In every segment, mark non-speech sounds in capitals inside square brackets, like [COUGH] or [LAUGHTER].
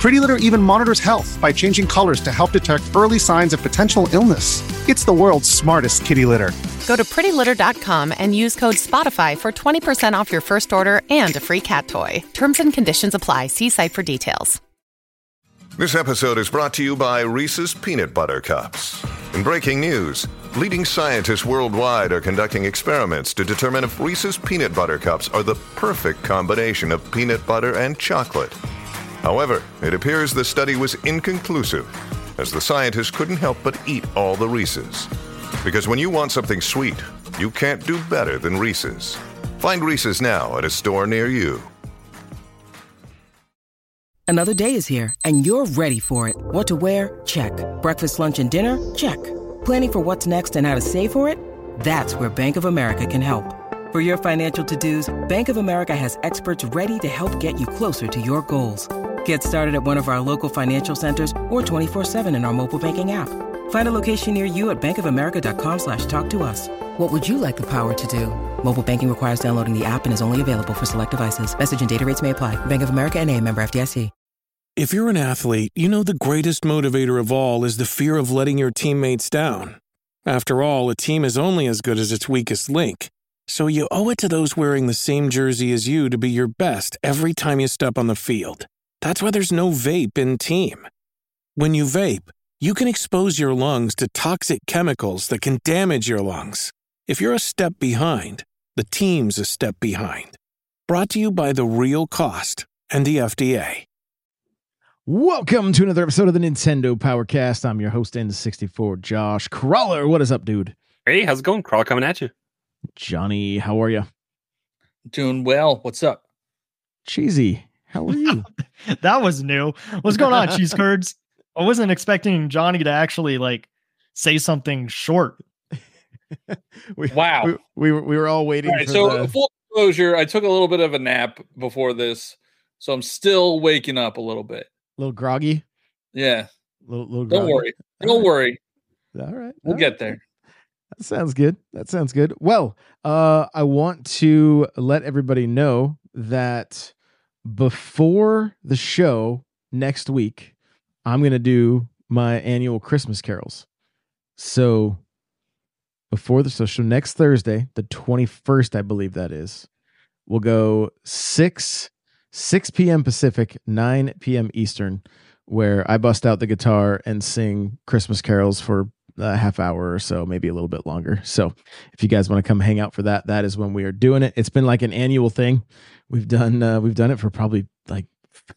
Pretty Litter even monitors health by changing colors to help detect early signs of potential illness. It's the world's smartest kitty litter. Go to prettylitter.com and use code SPOTIFY for 20% off your first order and a free cat toy. Terms and conditions apply. See site for details. This episode is brought to you by Reese's Peanut Butter Cups. In breaking news, leading scientists worldwide are conducting experiments to determine if Reese's Peanut Butter Cups are the perfect combination of peanut butter and chocolate. However, it appears the study was inconclusive, as the scientists couldn't help but eat all the Reese's. Because when you want something sweet, you can't do better than Reese's. Find Reese's now at a store near you. Another day is here, and you're ready for it. What to wear? Check. Breakfast, lunch, and dinner? Check. Planning for what's next and how to save for it? That's where Bank of America can help. For your financial to-dos, Bank of America has experts ready to help get you closer to your goals. Get started at one of our local financial centers or 24-7 in our mobile banking app. Find a location near you at bankofamerica.com slash talk to us. What would you like the power to do? Mobile banking requires downloading the app and is only available for select devices. Message and data rates may apply. Bank of America and a member FDIC. If you're an athlete, you know the greatest motivator of all is the fear of letting your teammates down. After all, a team is only as good as its weakest link. So you owe it to those wearing the same jersey as you to be your best every time you step on the field. That's why there's no vape in team. When you vape, you can expose your lungs to toxic chemicals that can damage your lungs. If you're a step behind, the team's a step behind. Brought to you by The Real Cost and the FDA. Welcome to another episode of the Nintendo Powercast. I'm your host, N64, Josh Crawler. What is up, dude? Hey, how's it going? Crawler coming at you. Johnny, how are you? Doing well. What's up? Cheesy, how are you? [LAUGHS] that was new. What's going on, cheese curds? I wasn't expecting Johnny to actually like say something short. [LAUGHS] we, Wow. We, we, were, we were all waiting All right, for so the- full disclosure, I took a little bit of a nap before this, so I'm still waking up a little bit. A little groggy. Yeah, Little, little don't worry. All Don't right. worry. All right. We'll all get right. there. That sounds good. That sounds good. Well, uh, I want to let everybody know that before the show next week, I'm going to do my annual Christmas carols. So before the so, so next Thursday, the 21st, I believe that is, we'll go 6 6 p.m. Pacific, 9 p.m. Eastern, where I bust out the guitar and sing Christmas carols for a half hour or so, maybe a little bit longer. So if you guys want to come hang out for that, that is when we are doing it. It's been like an annual thing. We've done uh, we've done it for probably like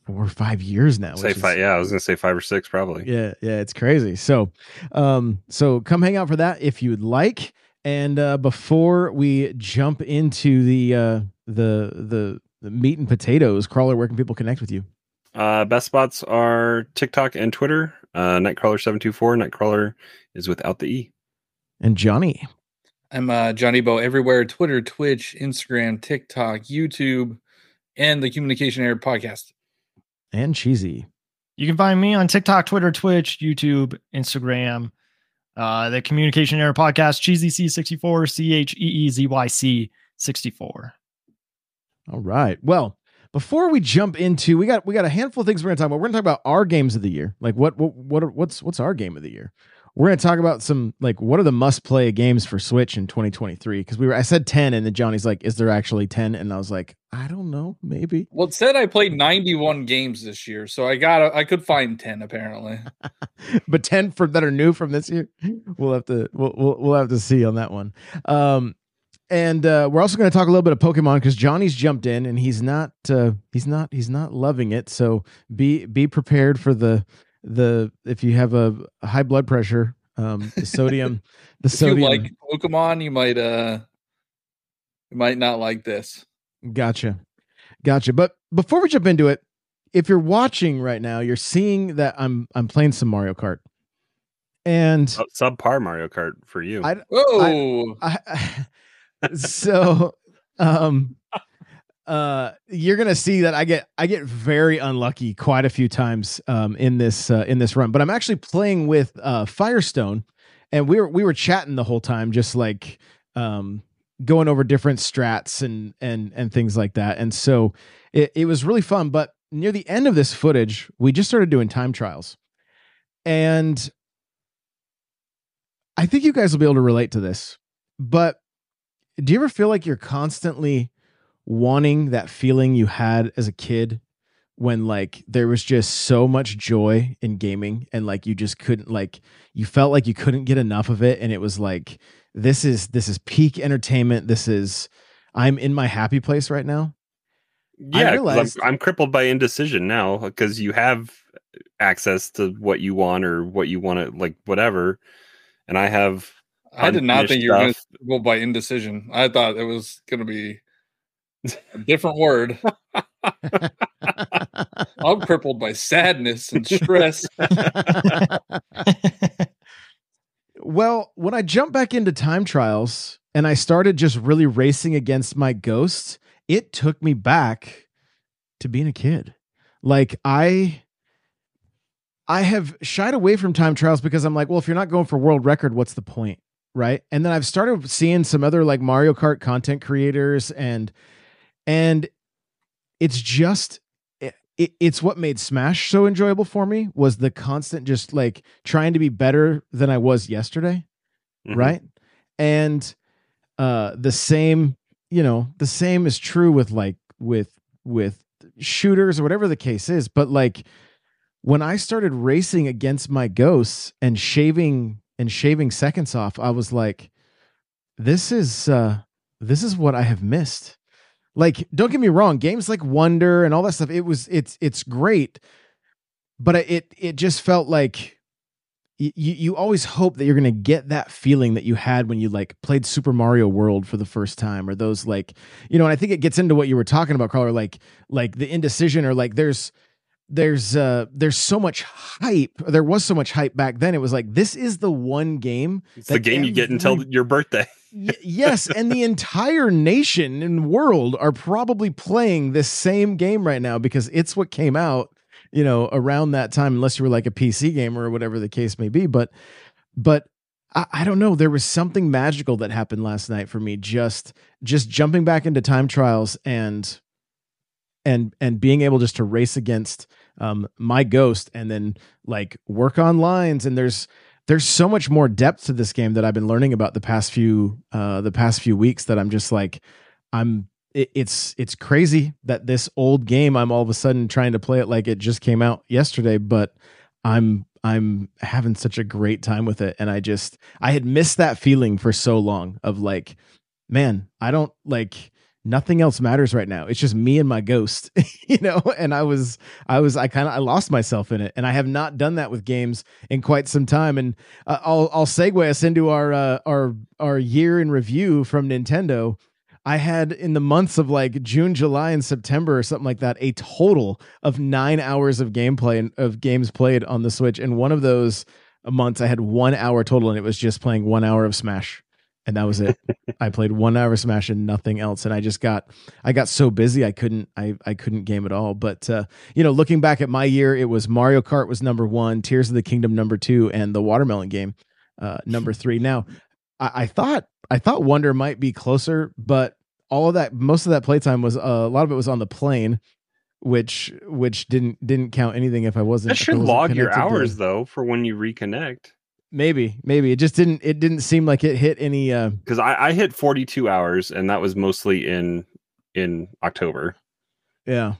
four or five years now. Say which is- five. Yeah, I was gonna say five or six, probably. yeah, yeah, it's crazy. So, um, so come hang out for that if you'd like. And uh, before we jump into the uh, the the the meat and potatoes, crawler, where can people connect with you? Uh, best spots are TikTok and Twitter. Uh, Nightcrawler seven two four. Nightcrawler is without the e. And Johnny, I'm uh, Johniibo everywhere Twitter, Twitch, Instagram, TikTok, YouTube, and the Communication Error podcast. and Cheesy. You can find me on TikTok, Twitter, Twitch, YouTube, Instagram, uh, the Communication Error Podcast, Cheesy C64, C H E E Z Y C 64. All right. Well, before we jump into, we got we got a handful of things we're gonna talk about. We're gonna talk about our games of the year. Like what what what what's what's our game of the year? We're gonna talk about some like what are the must play games for Switch in 2023? Because we were I said 10 and then Johnny's like, is there actually 10? And I was like, I don't know, maybe. Well, it said I played 91 games this year, so I got I could find 10 apparently. [LAUGHS] but 10 for that are new from this year. We'll have to we'll we'll, we'll have to see on that one. Um and uh, we're also going to talk a little bit of Pokemon because Johnny's jumped in and he's not uh, he's not he's not loving it. So be be prepared for the the if you have a, a high blood pressure, um, the sodium the [LAUGHS] if you like Pokemon, you might uh you might not like this. Gotcha. Gotcha. But before we jump into it, if you're watching right now, you're seeing that I'm I'm playing some Mario Kart, and Oh, subpar Mario Kart for you. I, Whoa. I, I [LAUGHS] so um uh you're gonna see that i get i get very unlucky quite a few times um in this uh, in this run but i'm actually playing with uh firestone and we were we were chatting the whole time just like um going over different strats and and and things like that and so it, it was really fun but near the end of this footage we just started doing time trials and i think you guys will be able to relate to this but do you ever feel like you're constantly wanting that feeling you had as a kid when like there was just so much joy in gaming and like you just couldn't like you felt like you couldn't get enough of it and it was like this is this is peak entertainment this is i'm in my happy place right now yeah realized- I'm, I'm crippled by indecision now because you have access to what you want or what you want to like whatever, and I have. I did not think you were going to go by indecision. I thought it was going to be a different word. [LAUGHS] I'm crippled by sadness and stress. [LAUGHS] well, when I jumped back into time trials and I started just really racing against my ghosts, it took me back to being a kid. Like I I have shied away from time trials because I'm like, well, if you're not going for world record, what's the point? Right. And then I've started seeing some other like Mario Kart content creators and and it's just it, it, it's what made Smash so enjoyable for me was the constant just like trying to be better than I was yesterday, Mhm. right? And uh the same, you know, the same is true with like with with shooters or whatever the case is, but like when I started racing against my ghosts and shaving and shaving seconds off, I was like this is uh this is what I have missed like don't get me wrong games like wonder and all that stuff it was it's it's great but it it just felt like you you always hope that you're going to get that feeling that you had when you like played Super Mario World for the first time or those like you know and I think it gets into what you were talking about Carl like like the indecision or like there's there's uh there's so much hype there was so much hype back then it was like this is the one game It's the game you get until your birthday. Yes, and the entire nation and world are probably playing this same game right now because it's what came out, you know, around that time. Unless you were like a PC gamer or whatever the case may be, but but I, I don't know. There was something magical that happened last night for me. Just just jumping back into time trials and and and being able just to race against um my ghost and then like work on lines and there's there's so much more depth to this game that I've been learning about the past few uh the past few weeks that I'm just like I'm it, it's it's crazy that this old game I'm all of a sudden trying to play it like it just came out yesterday but I'm I'm having such a great time with it. And I just I had missed that feeling for so long of like man I don't like nothing else matters right now. It's just me and my ghost [LAUGHS] you know and I was I was I kind of I lost myself in it. And I have not done that with games in quite some time. And uh, I'll I'll segue us into our uh, our our year in review from Nintendo. I had in the months of like June, July, and September or something like that, a total of nine hours of gameplay of games played on the Switch. And one of those months, I had one hour total, and it was just playing one hour of Smash, and that was it. I played one hour of Smash and nothing else. And I just got, I got so busy, I couldn't, I, I couldn't game at all. But uh, you know, looking back at my year, it was Mario Kart was number one, Tears of the Kingdom number two, and the Watermelon game uh, number three. Now, I, I thought I thought Wonder might be closer, but all of that, most of that playtime was uh, a lot of it was on the plane, which which didn't didn't count anything if I wasn't. That should wasn't log your hours though for when you reconnect. Maybe maybe it just didn't it didn't seem like it hit any. uh Because I, I hit 42 hours, and that was mostly in in October. Yeah.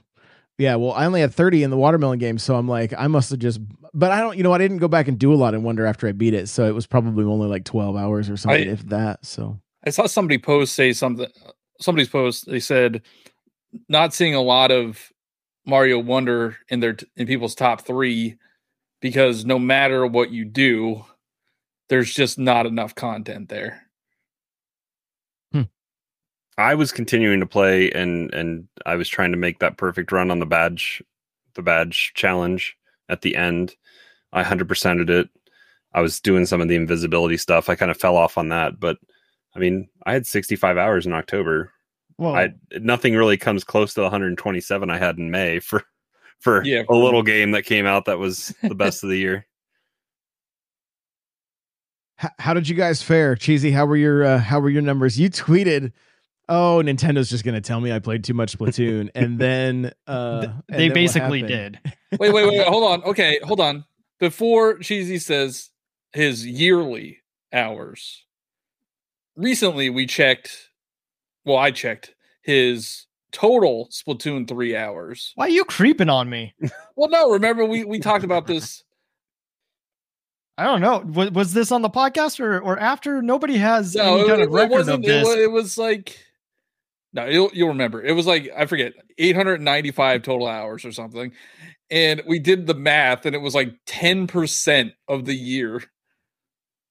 Yeah, well, I only had 30 in the watermelon game, so I'm like, I must have just but I don't you know, I didn't go back and do a lot in Wonder after I beat it, so it was probably only like 12 hours or something, I- if that. So I saw somebody post say something. Somebody's post. They said not seeing a lot of Mario Wonder in their in people's top three because no matter what you do, there's just not enough content there. Hmm. I was continuing to play, and and I was trying to make that perfect run on the badge the badge challenge at the end. I 100%ed it. I was doing some of the invisibility stuff. I kind of fell off on that, but I mean, I had 65 hours in October. Well, I nothing really comes close to the 127 I had in May for [LAUGHS] for Yeah, a little game that came out that was the best of the year. H- how did you guys fare, Cheesy? How were your uh, how were your numbers? You tweeted, "Oh, Nintendo's just going to tell me I played too much Splatoon," [LAUGHS] and then uh, th- and they then basically happened? did. [LAUGHS] wait, wait, wait. Hold on. Okay, hold on. Before Cheesy says his yearly hours, recently we checked. Well, I checked his total Splatoon three hours. Why are you creeping on me? Well, no, remember we we talked about this. I don't know. Was, was this on the podcast or, or after? Nobody has No, any it, kind it of record of It this. was, it was like. No, you'll you'll remember. It was like I forget, 895 total hours or something. And we did the math, and it was like 10% of the year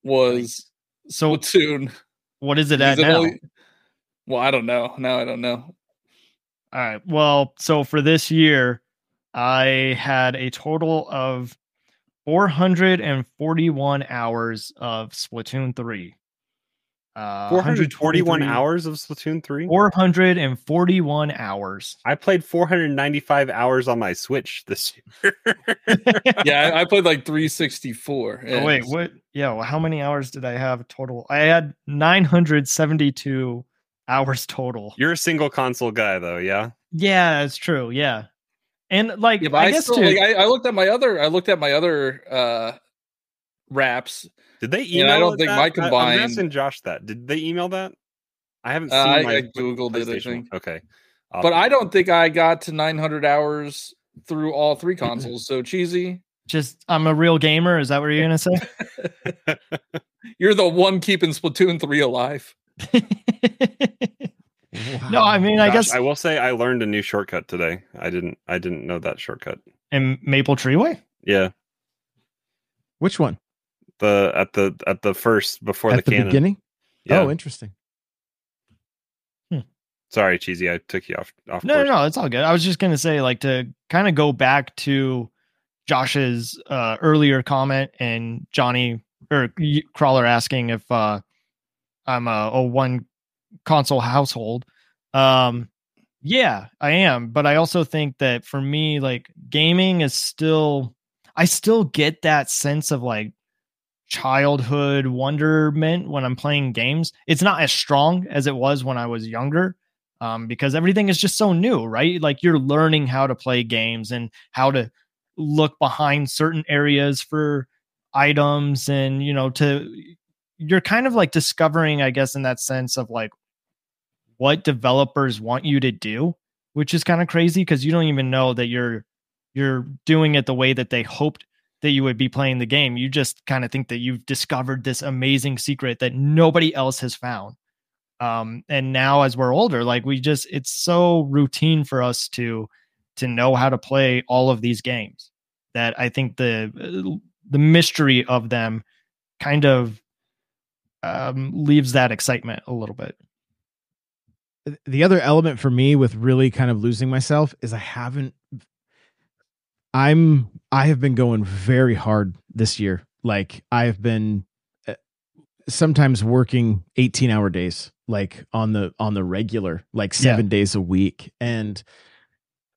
was so Splatoon. what is it at Is it now? only- well, I don't know. Now I don't know. All right. Well, so for this year, I had a total of 441 hours of Splatoon 3. Uh, 441 hours of Splatoon 3. 441 hours. I played 495 hours on my Switch this year. [LAUGHS] Yeah, I, I played like 364. Oh, wait, what? Yeah. Well, how many hours did I have total? I had 972 hours total. You're a single console guy though, yeah? Yeah, it's true. Yeah. And like, Yeah, I, I, guess still to, like I, I looked at my other I looked at my other uh raps. Did they Yeah, email? I don't think that? my I- combined- I'm asking Josh that. Did they email that? I haven't Uh, seen I- my I Googled it, I think. Okay. I'll But I don't think I got to 900 hours through all three [CLEARS THROAT] consoles. So cheesy. just, I'm a real gamer. Is that what you're going to say? [LAUGHS] You're the one keeping Splatoon 3 alive. [LAUGHS] No, I mean, I Josh, guess I will say I learned a new shortcut today. I didn't I didn't know that shortcut. in Maple Treeway. Yeah. Which one? The at the at the first before At the the cannon. beginning? Yeah. Oh, interesting. Sorry, cheesy. I took you off off No, course. no, no, it's all good. I was just gonna say, like, to kind of go back to Josh's uh, earlier comment and Johnny or y- Crawler asking if uh, I'm a, a one console household. Um, yeah, I am, but I also think that for me, like, gaming is still, I still get that sense of like childhood wonderment when I'm playing games. It's not as strong as it was when I was younger um, because everything is just so new, right? Like you're learning how to play games and how to look behind certain areas for items and, you know, to, you're kind of like discovering, I guess, in that sense of like what developers want you to do, which is kind of crazy because you don't even know that you're, you're doing it the way that they hoped that you would be playing the game. You just kind of think that you've discovered this amazing secret that nobody else has found. Um, and now as we're older, like we just it's so routine for us to to know how to play all of these games that I think the the mystery of them kind of um, leaves that excitement a little bit. The other element for me with really kind of losing myself is I haven't I'm I have been going very hard this year. Like I've been uh, sometimes working 18 hour days like on the on the regular like 7 days a week. And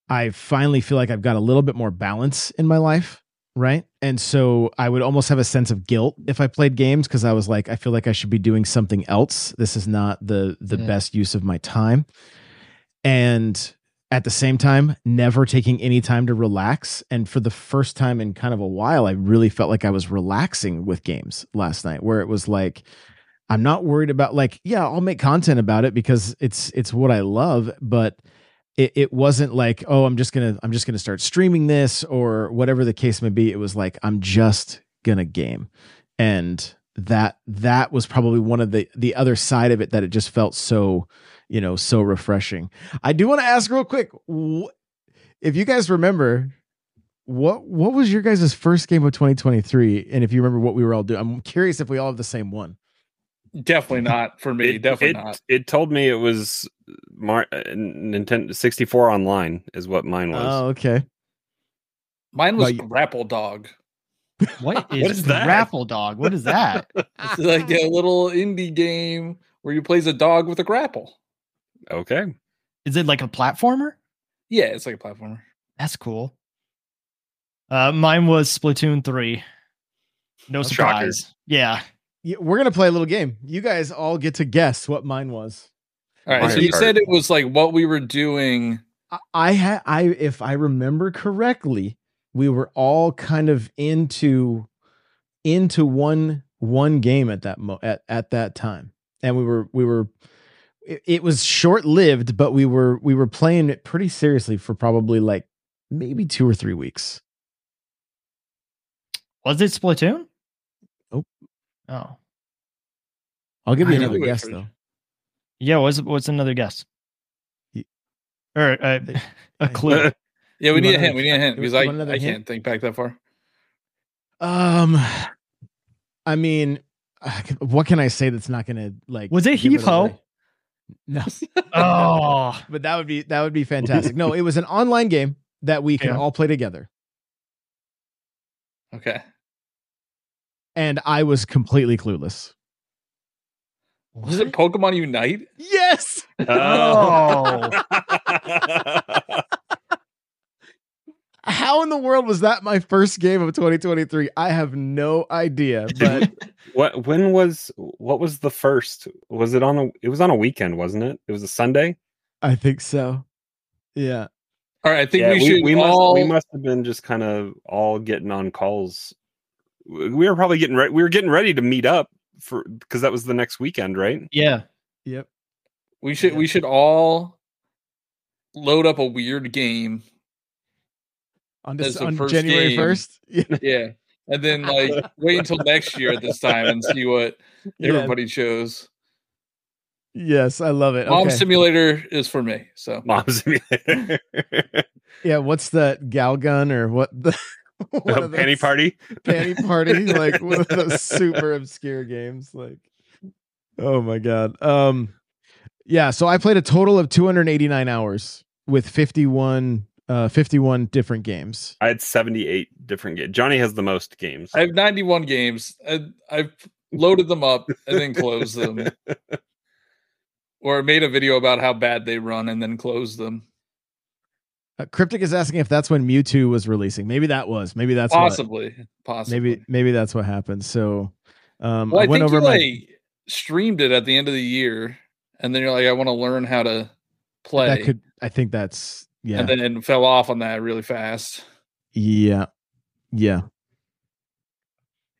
I finally feel like I've got a little bit more balance in my life, right? And so I would almost have a sense of guilt if I played games because I was like, I feel like I should be doing something else. This is not the the Yeah. best use of my time. And at the same time, never taking any time to relax. And for the first time in kind of a while, I really felt like I was relaxing with games last night, where it was like, I'm not worried about like, yeah, I'll make content about it because it's it's what I love, but it, it wasn't like, oh, I'm just gonna I'm just gonna start streaming this or whatever the case may be. It was like I'm just gonna game. And that that was probably one of the the other side of it that it just felt so you know so refreshing i do want to ask real quick wh- if you guys remember what what was your guys' first game of 2023 and if you remember what we were all doing i'm curious if we all have the same one Definitely not for me. It, Definitely it, not. it told me it was Mar- uh, Nintendo 64 online is what mine was. oh okay Mine was Well, you- Grapple Dog. [LAUGHS] What is, is that? Grapple Dog? What is that? [LAUGHS] It's [LAUGHS] like a little indie game where you plays a dog with a grapple. Okay. is it like a platformer? Yeah, it's like a platformer. That's cool. Uh, mine was Splatoon three. No Shocker. surprise. Yeah. Yeah, we're gonna play a little game. You guys all get to guess what mine was. All right, Mario so you Kart. said it was like what we were doing. I- I had I if I remember correctly, we were all kind of into into one one game at that mo at, at that time. And we were we were it, it was short lived, but we were we were playing it pretty seriously for probably like maybe two or three weeks. Was it Splatoon? Nope. Oh. I'll give you I another guess for- though. Yeah, what's what's another guess? Ye- Or uh, [LAUGHS] a clue. [LAUGHS] Yeah, we You need a hint. We need a hint because I, I hint? can't think back that far. Um [SIGHS] I mean what can I say that's not gonna like Was it give Heave Ho? No. [LAUGHS] oh. but that would be that would be fantastic. No, it was an online game that we can Yeah. all play together, Okay. And I was completely clueless. Was it Pokemon Unite? Yes, [LAUGHS] Oh. [LAUGHS] how in the world was that my first game of 2023? I have no idea, but [LAUGHS] what when was what was the first? Was it on a it was on a weekend, wasn't it? It was a Sunday? I think so. Yeah, All right, I think Yeah, we, should we all. must we must have been just kind of all getting on calls. We were probably getting ready. We were getting ready to meet up for because that was the next weekend, right? Yeah. yep. we should Yeah. we should all load up a weird game. On, this, the on first January first. [LAUGHS] Yeah, Yeah. And then like wait until next year at this time and see what Yeah. everybody chose. Yes, I love it. Mom Okay. Simulator is for me. So Mom Simulator, [LAUGHS] yeah, what's that gal gun or what the [LAUGHS] one of Penny those- Party. Penny Party, [LAUGHS] like one of those super obscure games. Like, oh my god. Um, yeah. So I played a total of 289 hours with 51, uh, 51 different games. I had seventy eight different games. Johnny has the most games. I have 91 games. I, I've loaded them up and then closed them. [LAUGHS] Or made a video about how bad they run and then closed them. Uh, Cryptic is asking if that's when Mewtwo was releasing. Maybe that was. Maybe that's what- possibly. Possibly. maybe maybe that's what happened. So, um, Well, I, I went over my. like streamed it at the end of the year, and then you're like, I want to learn how to play, that could. I think that's yeah. and then fell off on that really fast. Yeah. Yeah.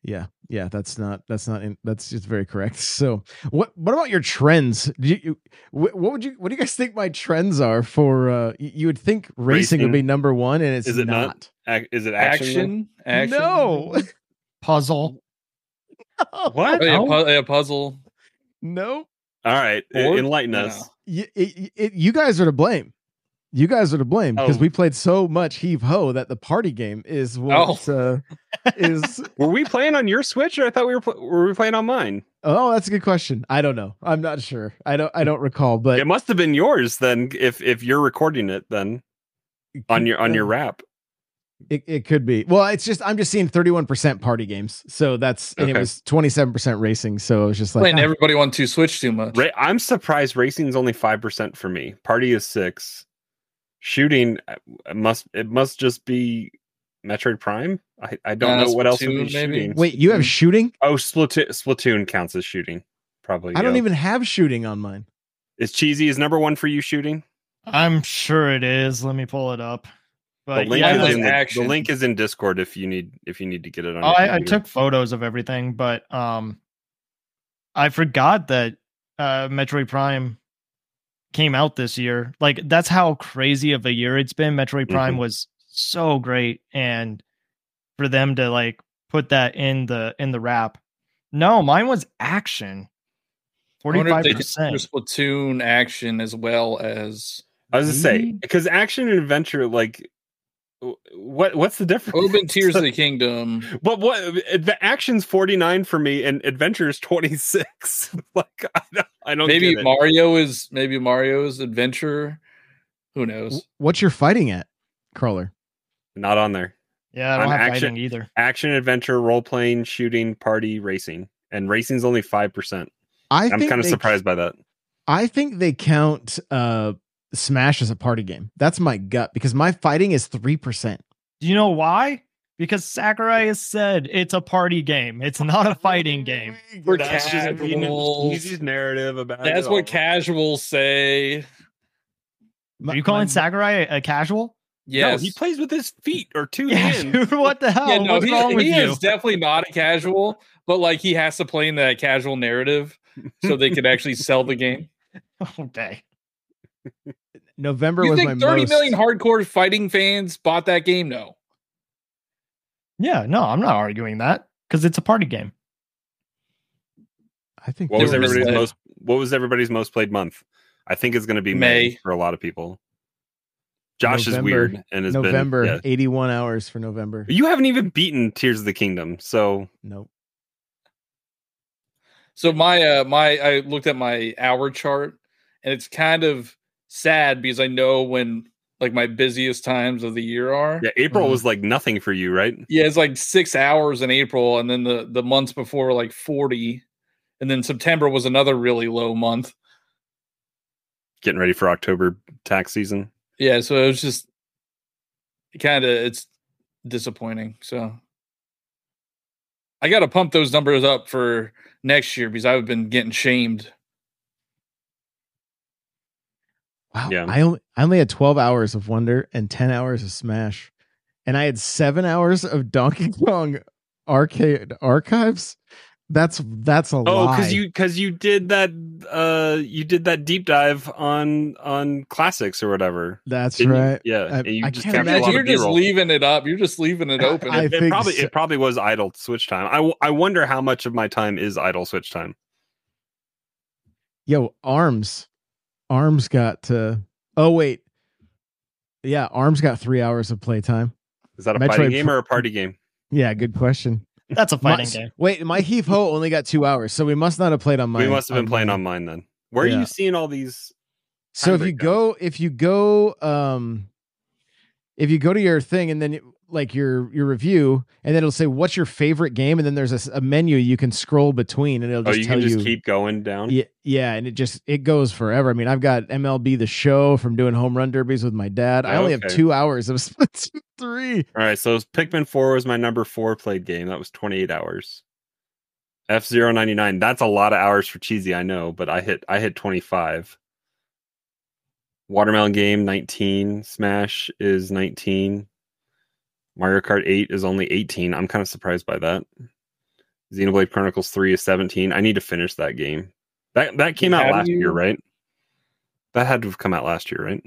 Yeah. Yeah, that's not that's not in, that's just very correct. [LAUGHS] So, what what about your trends? Do you, you what would you what do you guys think my trends are for uh y- you would think racing, would be number 1 and it's Is it not? not. Ac- Is it action? Action, action. No. [LAUGHS] Puzzle. [LAUGHS] What? Oh, yeah, pu- yeah, puzzle. no. All right, Or- enlighten No. us. It- it- you guys are to blame. You guys are to blame because Oh. we played so much heave ho that the party game is what uh, is [LAUGHS] Were we playing on your Switch, or I thought we were pl- were we playing on mine? Oh, that's a good question. I don't know. I'm not sure. I don't I don't recall, but it must have been yours then. If if you're recording it, then on your on your wrap. It, it could be. Well, it's just I'm just seeing 31% party games. So that's and it was 27% racing. So it was just like Playing ah, everybody want to switch too much. Ra- I'm surprised racing's only five percent for me. Party is six. Shooting uh, must it must just be Metroid Prime. I, I don't Uh, know what else would be maybe? shooting. wait, you have shooting? Oh, Splatoon, Splatoon counts as shooting. Probably. I don't yeah. even have shooting on mine. Is cheesy is number one for you shooting? I'm sure it is. Let me pull it up. But the link yeah, is in the, the link is in Discord if you need if you need to get it on. Oh, your I, I took photos of everything, but um, I forgot that uh, Metroid Prime came out this year. Like that's how crazy of a year it's been. Metroid Prime Mhm. was so great, and for them to like put that in the in the wrap. No, mine was action. I Forty wonder if five they did percent. Splatoon action as well as. I was to say because action and adventure like w- what what's the difference? What would have Tears of the Kingdom? But what the action's 49 for me and adventure's 26. [LAUGHS] like I don't, I don't Maybe get. Mario is maybe Mario's adventure. Who knows? What's your fighting at, Crawler? not on there. Yeah, I don't I'm have action- fighting either. Action, adventure, role playing, shooting, party, racing, and racing's only five percent. I I'm kind of they- surprised by that. I think they count uh Smash is a party game. That's my gut because my fighting is three percent. Do you know why? Because Sakurai has said it's a party game. It's not a fighting game. For That's just being casuals. easy narrative about That's it what casuals say. Are you calling Sakurai a, a casual? Yes. No, he plays with his feet or two Yeah, hands. dude, [LAUGHS] what the hell? yeah, no, What's he, wrong with he you? is definitely not a casual, but like he has to play in that casual narrative so they could actually sell the game. [LAUGHS] okay. November You was think my thirty most. million hardcore fighting fans bought that game? No. Yeah, no, I'm not arguing that because it's a party game. I think What was everybody's most? What was everybody's most played month? I think it's going to be May. May. for a lot of people. Josh is weird and has November, been. yeah. 81 hours for November. You haven't even beaten Tears of the Kingdom, so Nope. So my uh my I looked at my hour chart and it's kind of sad because I know when like my busiest times of the year are. yeah. April Mhm. was like nothing for you, right? Yeah, it's like six hours in April, and then the the months before were like forty, and then September was another really low month. Getting ready for October tax season. Yeah, so it was just kind of it's disappointing. So I got to pump those numbers up for next year because I've been getting shamed. Wow. Yeah. I only I only had 12 hours of Wonder and 10 hours of Smash. And I had 7 hours of Donkey [LAUGHS] Kong arcade archives. That's that's a lot. Oh, lie. because you because you did that uh you did that deep dive on on classics or whatever. That's Didn't you? right. Yeah, I- and you I just can't imagine. You're just B-roll. leaving it up. You're just leaving it open. I It think probably so. it probably was idle switch time. I, I wonder how much of my time is idle switch time. Yo, Arms. Arms got to Oh wait. Yeah, Arms got 3 hours of playtime. Is that a Metroid fighting game Pro- or a party game? Yeah, good question. That's a fighting My- game. Wait, my Heave Ho only got 2 hours, so we must not have played on mine. we must have been playing on mine then. Where are you seeing all these? So if you go, if you go, um, if you go to your thing and then you- like your your review, and then it'll say what's your favorite game, and then there's a menu you can scroll between, and it'll Oh, just you tell can just you. keep going down. yeah, yeah, and it just it goes forever. I mean, I've got MLB the Show from doing home run derbies with my dad. I only have two hours of [LAUGHS] Splatoon three. All right, so Pikmin 4 was my number four played game. That was 28 hours. F 99 that's a lot of hours for cheesy, I know, but I hit I hit 25. Watermelon game 19, Smash is 19. Mario Kart 8 is only 18. I'm kind of surprised by that. Xenoblade Chronicles 3 is 17. I need to finish that game. That that came out Have last you- year, right? That had to have come out last year, right?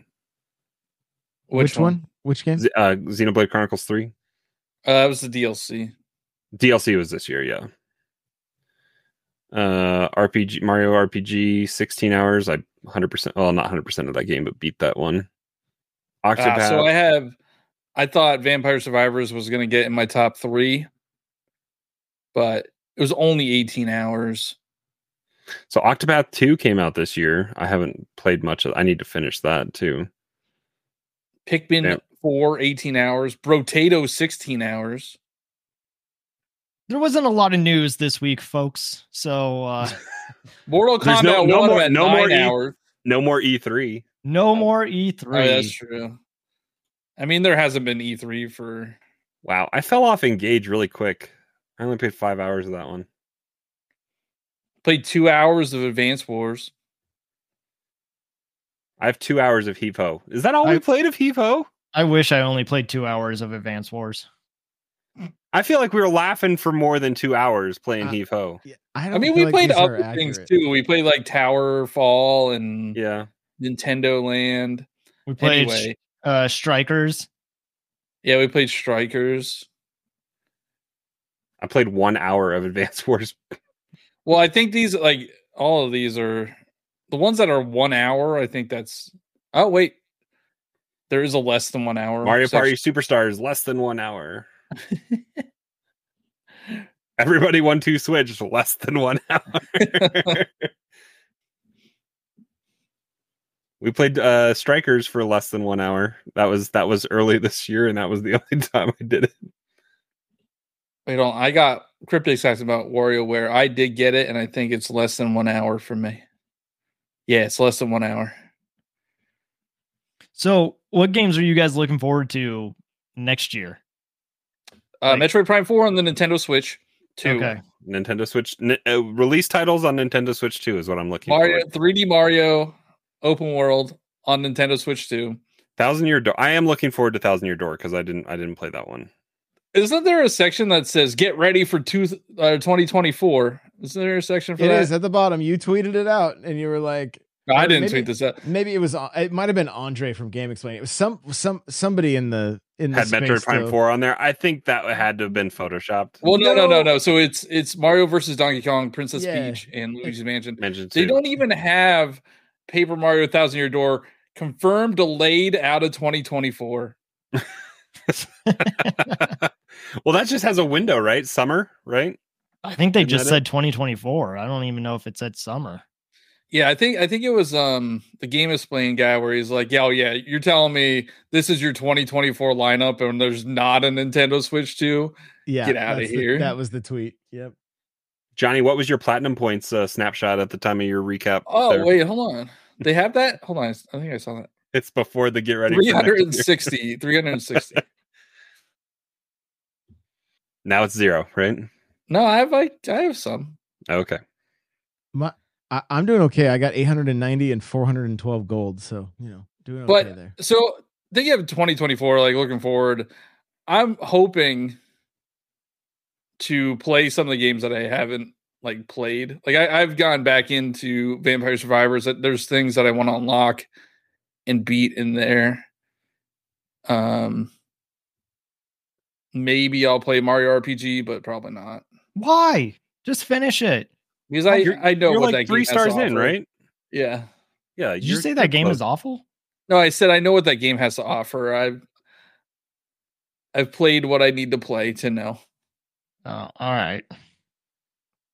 Which, one? Which game? Z- uh, Xenoblade Chronicles 3. Uh, that was the DLC. DLC was this year, yeah. Uh, RPG Mario RPG, sixteen hours. I hundred percent. Well, not hundred percent of that game, but beat that one. Octopath. Ah, so I have. I thought Vampire Survivors was going to get in my top three, but it was only 18 hours. so Octopath Two came out this year. I haven't played much of. I need to finish that too. Pikmin Yeah. 4, 18 hours. Brotato, 16 hours. There wasn't a lot of news this week, folks. So uh, [LAUGHS] Mortal There's Kombat no- no 1 more- at no nine more E- hours. No more E three. no more E E3. Oh, that's true. I mean, there hasn't been E3 for. Wow, I fell off Engage really quick. I only played five hours of that one. Played two hours of Advance Wars. I have two hours of Heave Ho. Is that all we played of Heave Ho? I wish I only played two hours of Advance Wars. I feel like we were laughing for more than two hours playing Uh, Heave Ho. Yeah, I, I, mean, we like played these are other things too. We played like Tower Fall and Yeah. Nintendo Land. We played Anyway, uh, Strikers. yeah, we played Strikers. I played one hour of advanced [LAUGHS] Wars. Well, I think these like all of these are the ones that are one hour. I think that's. Oh wait, there is a less than one hour. Mario Party section. Superstar is less than one hour. [LAUGHS] Everybody one two switch less than one [LAUGHS] hour. We played uh Strikers for less than one hour. That was that was early [LAUGHS] this year, and that was the [LAUGHS] only time I did it. Wait on. I got cryptic facts about WarioWare. I did get it, and I think it's less than one hour for me. Yeah, it's less than one hour. So, what games are you guys looking forward to next year? Uh, Metroid Prime 4 on the Nintendo Switch. Two. Okay. Nintendo Switch n- uh, release titles on Nintendo Switch 2 is what I'm looking Mario, for. 3D Mario, open world on Nintendo Switch 2. Thousand Year Door. I am looking forward to Thousand Year Door because I didn't I didn't play that one. Isn't there a section that says "Get ready for two, uh, 2024"? Isn't there a section for It that? is at the bottom. You tweeted it out, and you were like, No, I didn't maybe- tweet this out. Maybe it was. It might have been Andre from GameXplain. It was some some somebody in the in the Had Metroid Prime though. 4 on there. I think that had to have been photoshopped. Well, no, no, no, No. no. So it's it's Mario versus Donkey Kong, Princess Yeah. Peach, and Luigi's Mansion. Mentioned They don't even have Paper Mario Thousand Year Door confirmed delayed out of 2024. [LAUGHS] well, that just has a window, right? Summer, right? I think they Isn't just that said 2024. I don't even know if it said summer. Yeah, I think I think it was um the GameXplain guy where he's like, "Yeah, oh, yeah, you're telling me this is your 2024 lineup and there's not a Nintendo Switch 2? Yeah, Get outta that's the- here. that was the tweet. Yep. Johnny, what was your platinum points uh, snapshot at the time of your recap? Oh, there? wait, hold on. They have that? Hold on. I think I saw that. It's before the get ready. for next year. 360. 360. [LAUGHS] Now it's zero, right? No, I have like I have some. Okay. My, I, I'm doing okay. I got 890 and 412 gold, so you know, doing okay But there. so thinking of 2024, like looking forward, I'm hoping to play some of the games that I haven't like played. Like I, I've gone back into Vampire Survivors. That there's things that I want to unlock and beat in there. Um, maybe I'll play Mario RPG, but probably not Why? Just finish it. because I You're- I know You're what like that three game has to stars in, offer. right? Yeah. Yeah. Did you say that game close. is awful? No, I said I know what that game has to offer. I've I've played what I need to play to know. Oh, all right.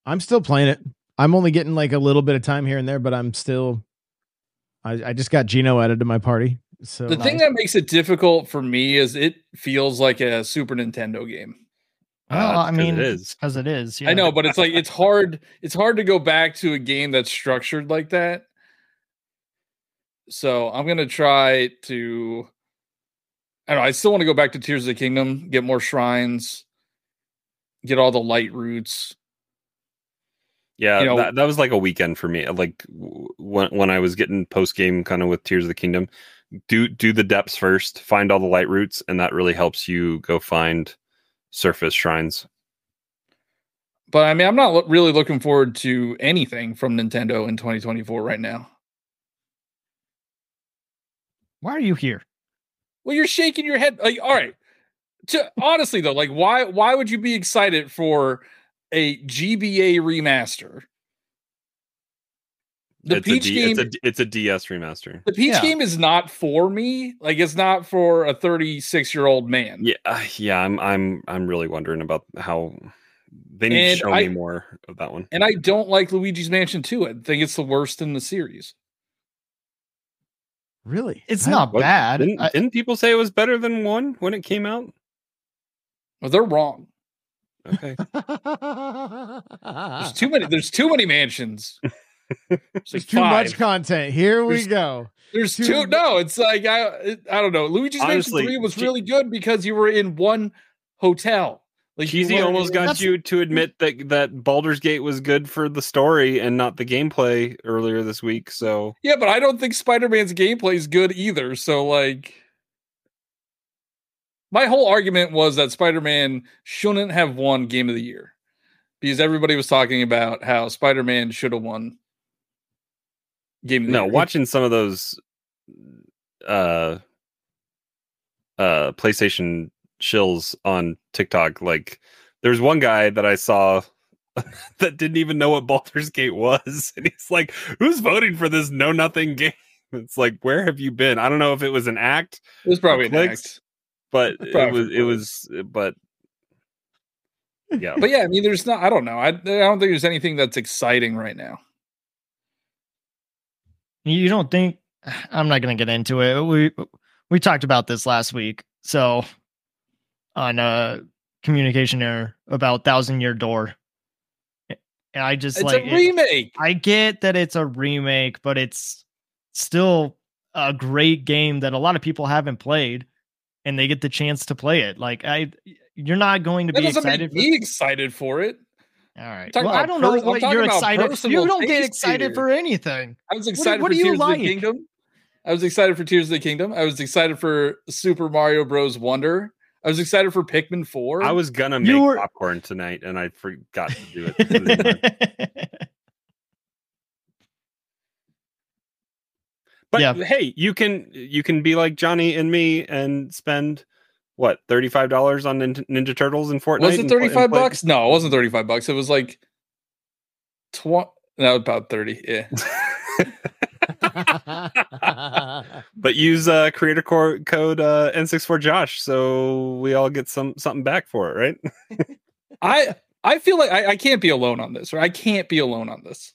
I'm still playing it. I'm only getting like a little bit of time here and there, but I'm still. I, I just got Geno added to my party. So The thing that makes it difficult for me is it feels like a Super Nintendo game. Uh, Well, that's I 'cause mean, it is. because it is. I know, but it's like it's hard it's hard to go back to a game that's structured like that. So I'm gonna try to I don't know, I still want to go back to Tears of the Kingdom, get more shrines, get all the light roots. Yeah, you know- that, that was like a weekend for me. Like when when I was getting post game kind of with Tears of the Kingdom, do do the depths first, find all the light roots, and that really helps you go find surface shrines. But I mean, I'm not lo- really looking forward to anything from Nintendo in 2024 right now. Why are you here? Well, you're shaking your head. Like, all right. To, honestly, though, like, why why would you be excited for a GBA remaster? The it's Peach a D, game, it's a it's a DS remaster. the Peach Yeah. game is not for me. Like, it's not for a 36 year old man. Yeah, uh, yeah. I'm I'm I'm really wondering about how they need And to show I- me more of that one. And I don't like Luigi's Mansion 2. I think it's the worst in the series. really, It's I- not What- bad. Didn't, I- didn't people say it was better than one when it came out? Well, they're wrong. Okay. [LAUGHS] There's too many. There's too many mansions. There's There's too much content. Here we There's- go. There's too two. No, it's like I I don't know. Luigi's Honestly, Mansion Three was really good because you were in one hotel. Like you Cheesy almost got you to admit that that Baldur's Gate was good for the story and not the gameplay earlier this week. So Yeah, but I don't think Spider Man's gameplay is good either. So like, my whole argument was that Spider Man shouldn't have won Game of the Year because everybody was talking about how Spider Man should have won Game of the no, Year. watching some of those uh uh PlayStation shills on TikTok, like there's one guy that I saw [LAUGHS] that didn't even know what Baldur's Gate was, [LAUGHS] and he's like, "Who's voting for this know nothing game?" [LAUGHS] It's like, where have you been? I don't know if it was an act, It was probably an act. But it was it was but yeah. But yeah, I mean, there's not. I don't know. I, I don't think there's anything that's exciting right now. You don't think I'm not going to get into it. We we talked about this last week. So on uh communication error about Thousand Year Door. And I just It's like a it- remake. I get that it's a remake, but it's still a great game that a lot of people haven't played and they get the chance to play it. Like I you're not going to That be excited make for me excited for it. All right. Well, I don't know per- I'm what you're excited. personal You don't get excited here. for anything. I was excited what for do you Tears like? of the Kingdom. I was excited for Tears of the Kingdom. I was excited for Super Mario Bros. Wonder. I was excited for Pikmin 4. I was gonna make were- popcorn tonight, and I forgot to do it. [LAUGHS] But Yeah. hey, you can you can be like Johnny and me and spend what thirty five dollars on Ninja, Ninja Turtles and Fortnite. was it 35 and bucks? No, it wasn't 35 bucks. It was like 20 no, about 30. Yeah. [LAUGHS] [LAUGHS] but use uh, creator core code uh, N64 Josh, so we all get some something back for it, right? [LAUGHS] I I feel like I, I can't be alone on this, or I can't be alone on this.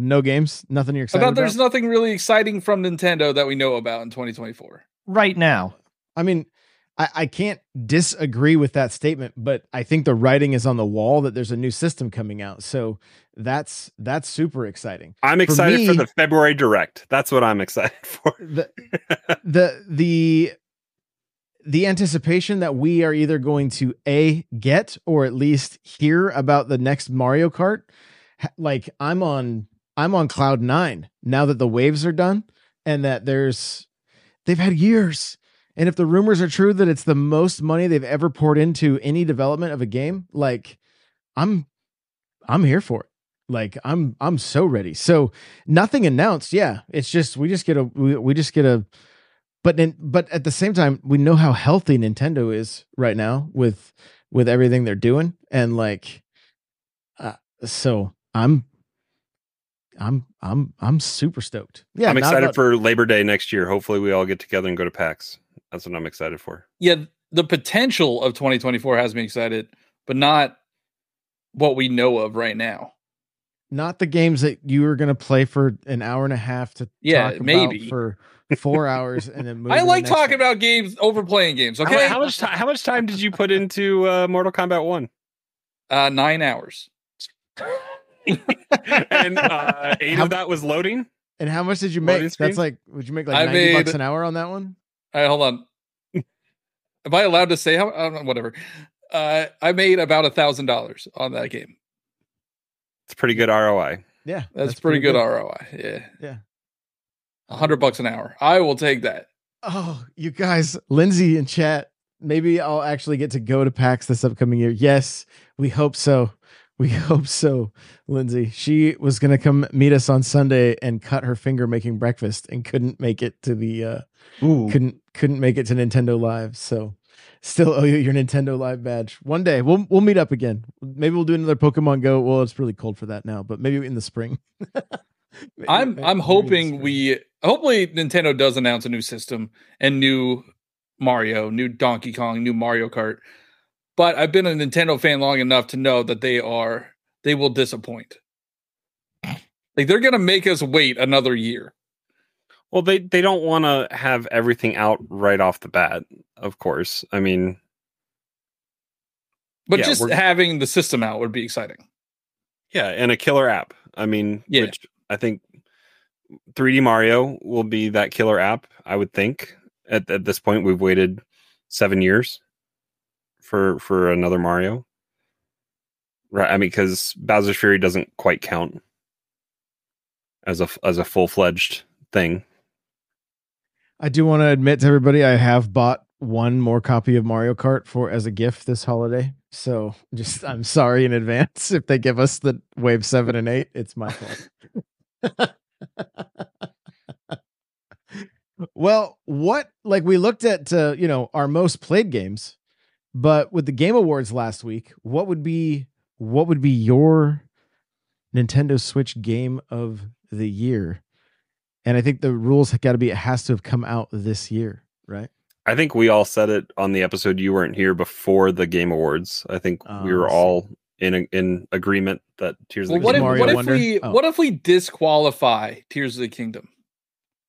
What? No games? Nothing you're excited About about? there's nothing really exciting from Nintendo that we know about in 2024. right now. I mean, I, I can't disagree with that statement, but I think the writing is on the wall that there's a new system coming out. So that's that's super exciting. I'm excited for, me- the February Direct. That's what I'm excited [LAUGHS] for. The the the the anticipation that we are either going to a get or at least hear about the next Mario Kart, like I'm on I'm on cloud nine now that the waves are done and that there's they've had years. And if the rumors are true that it's the most money they've ever poured into any development of a game, like I'm I'm here for it. Like I'm I'm so ready. So nothing announced. Yeah, it's just we just get a we, we just get a but then but at the same time we know how healthy Nintendo is right now with with everything they're doing and like uh, so I'm I'm I'm I'm super stoked. Yeah, I'm excited about- for Labor Day next year. Hopefully, we all get together and go to PAX. That's what I'm excited for. Yeah, the potential of 2024 has me excited, but not what we know of right now. not the games that you were gonna play for an hour and a half to Yeah, talk about maybe. for four hours and then [LAUGHS] move I to the like talking one. about games over playing games. How Okay, How, much time? How much time did you put into uh, Mortal Kombat One? uh, nine hours. [LAUGHS] and uh, eight How- of that was loading. And how much did you Loading make? screen? That's like would you make like I ninety bucks an hour on that one? All right, hold on. [LAUGHS] Am I allowed to say how? I don't know, whatever. Uh, I made about a thousand dollars on that game. It's pretty good ROI. Yeah, That's, pretty, good, ROI. Yeah, Yeah. a hundred bucks an hour. I will take that. Oh, you guys, Lindsay in chat. Maybe I'll actually get to go to PAX this upcoming year. Yes, we hope so. We [LAUGHS] hope so, Lindsay. She was gonna come meet us on Sunday and cut her finger making breakfast and couldn't make it to the uh couldn't couldn't make it to Nintendo Live. So still owe you your Nintendo Live badge. One day we'll we'll meet up again. Maybe we'll do another Pokemon Go. Well, it's really cold for that now, but maybe in the spring. [LAUGHS] Maybe- I'm maybe- I'm hoping we hopefully Nintendo does announce a new system and new Mario, new Donkey Kong, new Mario Kart. But I've been a Nintendo fan long enough to know that they are they will disappoint. Like they're gonna make us wait another year. Well, they they don't want to have everything out right off the bat. Of course, I mean, But Yeah, just having the system out would be exciting. yeah, and a killer app. I mean, Yeah. which I think 3D Mario will be that killer app. I would think at at this point we've waited seven years for for another Mario. Right, I mean, because Bowser's Fury doesn't quite count as a as a full fledged thing. I do want to admit to everybody I have bought one more copy of Mario Kart for as a gift this holiday. So just I'm sorry in advance if they give us the wave 7 and 8, it's my fault. [LAUGHS] well, what like we looked at uh, you know, our most played games, but with the Game Awards last week, what would be what would be your Nintendo Switch game of the year? And I think the rules have got to be it has to have come out this year, right? I think we all said it on the episode you weren't here before the Game Awards. I think ah, we Oh, were all in in agreement that Tears Well, of the what if, Kingdom. Mario what if Wonder? we Oh. what if we disqualify Tears of the Kingdom?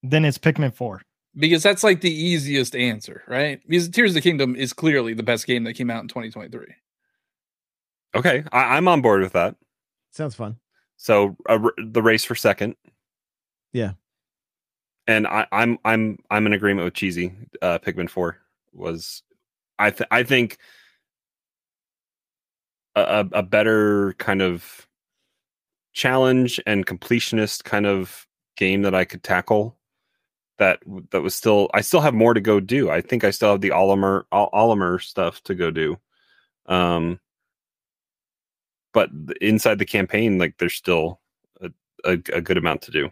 Then it's Pikmin 4. Because that's like the easiest answer, right? Because Tears of the Kingdom is clearly the best game that came out in 2023. Okay, I, I'm on board with that. Sounds fun. So uh, r- the race for second. Yeah. And I, I'm I'm I'm in agreement with Cheezy. Uh, Pikmin Four was, I th- I think a, a a better kind of challenge and completionist kind of game that I could tackle. That that was still I still have more to go do. I think I still have the Olimar Olimar stuff to go do. Um, but inside the campaign, like there's still a, a, a good amount to do.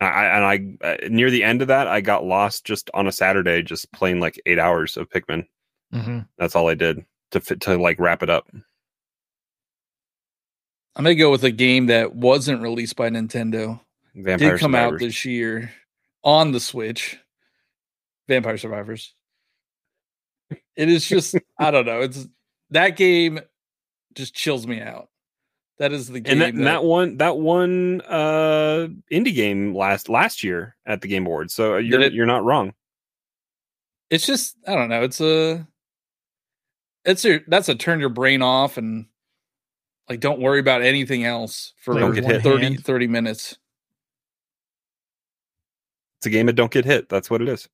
I, and I uh, near the end of that, I got lost just on a Saturday, just playing like eight hours of Pikmin. Mm-hmm. That's all I did to fit to like wrap it up. I'm gonna go with a game that wasn't released by Nintendo. Vampire did come out this year on the Switch. Vampire Survivors. It is just I don't know. It's that game just chills me out. That is the game and that, and that, that one that one uh indie game last last year at the Game Awards. So you're it? you're not wrong. it's just I don't know. It's a it's a that's a turn your brain off and like don't worry about anything else for Don't get hit. 30, 30 minutes. It's a game that don't get hit. That's what it is.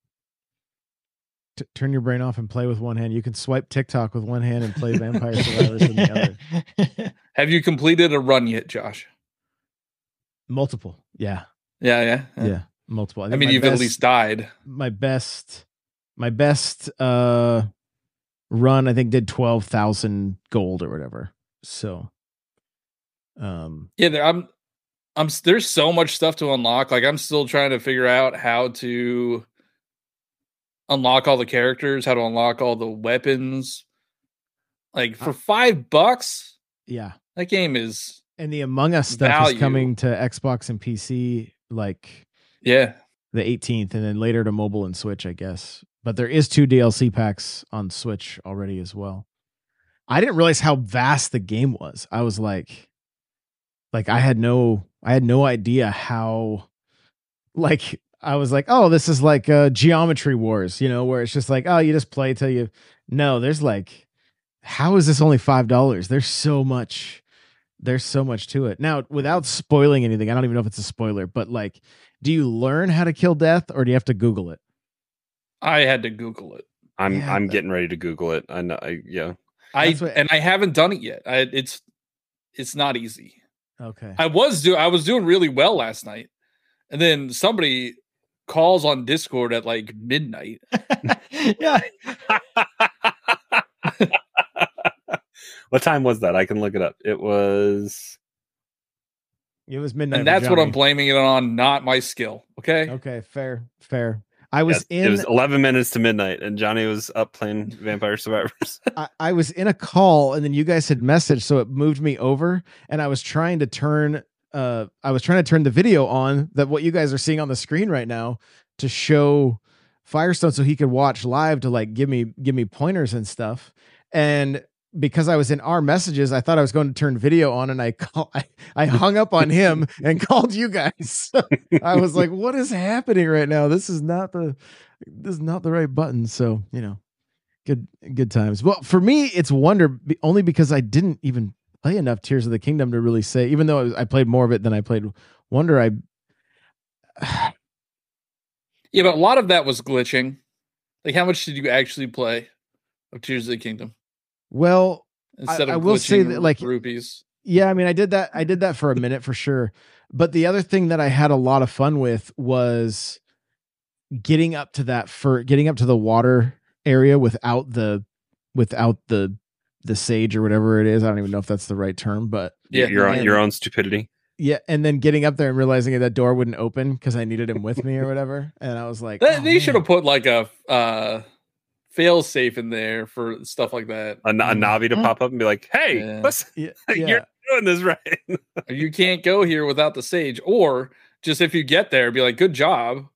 T- turn your brain off and play with one hand. You can swipe TikTok with one hand and play Vampire [LAUGHS] Survivors with the other. [LAUGHS] Have you completed a run yet, Josh? Multiple. Yeah. Yeah, yeah. Yeah. Multiple. I think mean, you've at least died. my best my best uh run I think did 12,000 gold or whatever. So um Yeah, there, I'm. I'm. There's so much stuff to unlock. Like I'm still trying to figure out how to unlock all the characters, how to unlock all the weapons. Like uh for five bucks, yeah. that game is And the Among Us stuff Value. is coming to Xbox and PC like yeah. the 18th and then later to mobile and Switch, I guess. But there is two DLC packs on Switch already as well. I didn't realize how vast the game was. I was like like I had no I had no idea how like I was like, "Oh, this is like uh Geometry Wars, you know, where it's just like, oh, you just play till you No, there's like how is this only $5? There's so much there's so much to it. Now, without spoiling anything, I don't even know if it's a spoiler, but like do you learn how to kill death or do you have to google it? I had to Google it. I'm Yeah, I'm but- getting ready to Google it. I know. I, yeah. I what- and I haven't done it yet. I, it's it's not easy. Okay. I was do I was doing really well last night, and then somebody calls on Discord at like midnight. [LAUGHS] [LAUGHS] yeah. [LAUGHS] what time was that? I can look it up. It was It was midnight. and that's what I'm blaming it on, not my skill. Okay. Okay, fair, fair. I was yes, in it was 11 minutes to midnight, and Johnny was up playing Vampire Survivors. [LAUGHS] I, I was in a call and then you guys had messaged, so it moved me over and I was trying to turn uh I was trying to turn the video on that what you guys are seeing on the screen right now to show Firestone so he could watch live to like give me give me pointers and stuff. And because I was in our messages, I thought I was going to turn video on and I call I, I hung up on him and called you guys. [LAUGHS] I was like, what is happening right now? This is not the this is not the right button. So, you know, good good times. Well, for me, it's Wonder only because I didn't even play enough Tears of the Kingdom to really say. Even though I played more of it than I played Wonder, I [SIGHS] Yeah, but a lot of that was glitching. Like, how much did you actually play of Tears of the Kingdom well, instead I of will say that, like- rupees? yeah. I mean, I did that. I did that for a [LAUGHS] minute for sure. But the other thing that I had a lot of fun with was getting up to that for getting up to the water area without the without the the sage or whatever it is. I don't even know if that's the right term, but Yeah, your own, and- your own stupidity. Yeah, and then getting up there and realizing that, that door wouldn't open because I needed him with me or [LAUGHS] whatever, and I was like, They, oh, they should have put like a uh, fail safe in there for stuff like that. A, a mm-hmm. Navi to pop up and be like, "Hey, Yeah. [LAUGHS] listen, Yeah, [LAUGHS] you're doing this right." [LAUGHS] you can't go here without the sage, or just if you get there, be like, "Good job."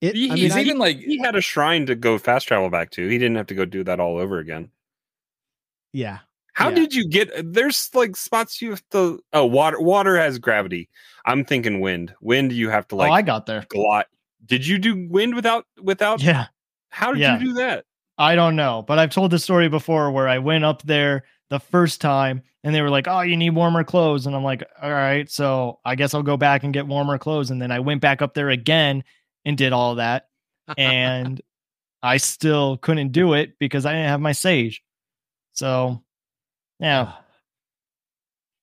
It, He- I mean, He's I, even like, he had a shrine to go fast travel back to. He didn't have to go do that all over again. Yeah. How Yeah. did you get? There's like spots you have to. Oh, water. Water has gravity. I'm thinking wind. Wind, you have to oh, like oh, I got there. glide. Did you do wind without without? Yeah. How did Yeah. you do that? I don't know, but I've told the story before where I went up there the first time and they were like, "Oh, you need warmer clothes." And I'm like, "All right, so I guess I'll go back and get warmer clothes." And then I went back up there again and did all that. [LAUGHS] And I still couldn't do it because I didn't have my sage. So, yeah.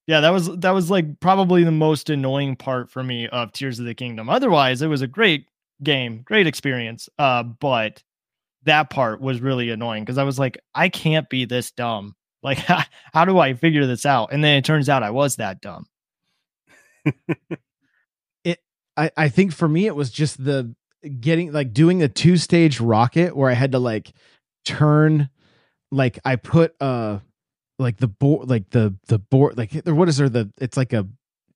Yeah, that was that was like probably the most annoying part for me of Tears of the Kingdom. Otherwise, it was a great game, great experience. Uh, but that part was really annoying because I was like, I can't be this dumb. Like, how, [LAUGHS] how do I figure this out? And then it turns out I was that dumb. [LAUGHS] It, I, I think for me it was just the getting like doing a two stage rocket where I had to like turn like I put uh like the board like the the board like what is there the it's like a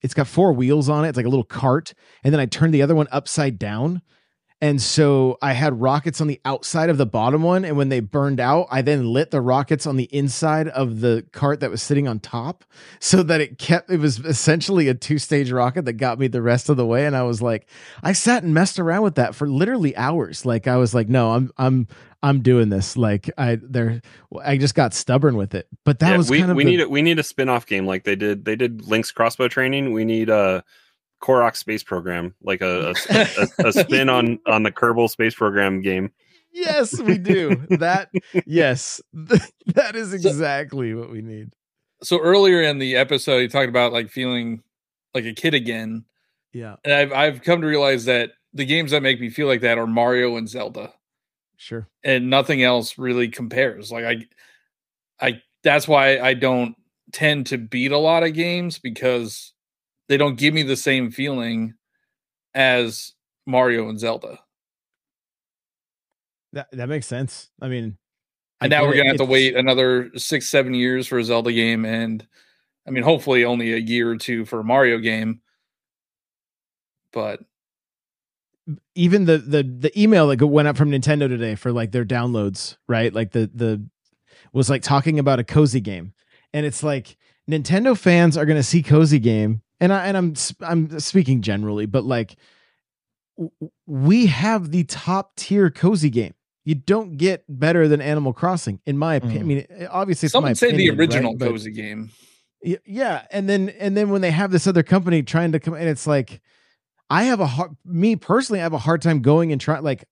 it's got four wheels on it it's like a little cart and then I turned the other one upside down and so I had rockets on the outside of the bottom one and when they burned out I then lit the rockets on the inside of the cart that was sitting on top so that it kept it was essentially a two stage rocket that got me the rest of the way and I was like I sat and messed around with that for literally hours like I was like no I'm I'm I'm doing this like I there I just got stubborn with it but that Yeah, was we kind of we the- need a, we need a spin off game like they did. They did Link's crossbow training. We need a Korok space program, like a a, [LAUGHS] a, a spin on on the Kerbal space program game. yes we do. [LAUGHS] That yes [LAUGHS] that is exactly what we need. So earlier in the episode, you talked about like feeling like a kid again, yeah. And I've I've come to realize that the games that make me feel like that are Mario and Zelda, sure. And nothing else really compares. Like I, I that's why I don't tend to beat a lot of games because they don't give me the same feeling as Mario and Zelda. that that makes sense I mean And now we're gonna have to wait another six, seven years for a Zelda game, and I mean, hopefully, only a year or two for a Mario game. But even the the the email that went up from Nintendo today for like their downloads, right? Like the the was like talking about a cozy game, and it's like Nintendo fans are to see cozy game, and I and I'm s- I'm speaking generally, but like we have the top tier cozy game. You don't get better than Animal Crossing, in my opinion. I mean, obviously, it's my someone say opinion, the original right? But- cozy game. Y- yeah and then and then when they have this other company trying to come and it's like i have a hard me personally i have a hard time going and try like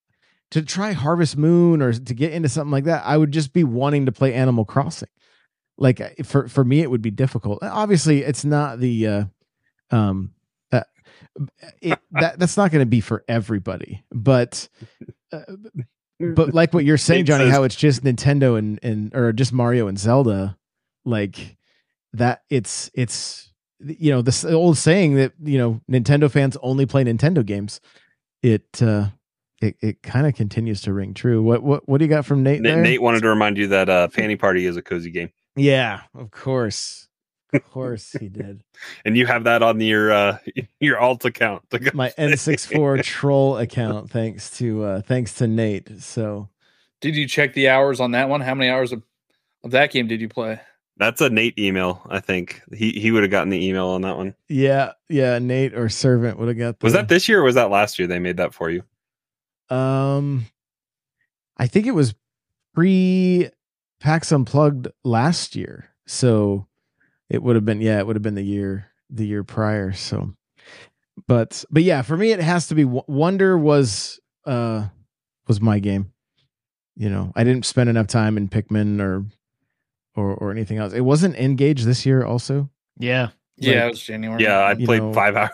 to try harvest moon or to get into something like that i would just be wanting to play animal crossing like for for me it would be difficult obviously it's not the uh um uh, it, that that's not going to be for everybody but uh, but [LAUGHS] like what you're saying johnny how it's just nintendo and and or just mario and zelda like that it's it's you know this old saying that you know Nintendo fans only play Nintendo games. It uh it, it kind of continues to ring true. What what what do you got from Nate? Nate, there? Nate wanted to remind you that uh, Fanny Party is a cozy game, Yeah, of course, of course he did. [LAUGHS] and you have that on your uh, [LAUGHS] your alt account. My. [LAUGHS] N64 troll account, thanks to uh thanks to Nate. So Did you check the hours on that one? How many hours of, of that game did you play? That's a Nate email. I think he he would have gotten the email on that one. yeah, yeah, Nate or Servant would have got. The, Was that this year or was that last year? They made that for you. Um, I think it was pre PAX Unplugged last year, so it would have been yeah, it would have been the year the year prior. So, but but yeah, for me, it has to be Wonder was uh was my game. You know, I didn't spend enough time in Pikmin or or or anything else. It wasn't Engage this year, also. Yeah. Yeah, it was January. Yeah, I played know- five [LAUGHS] hours.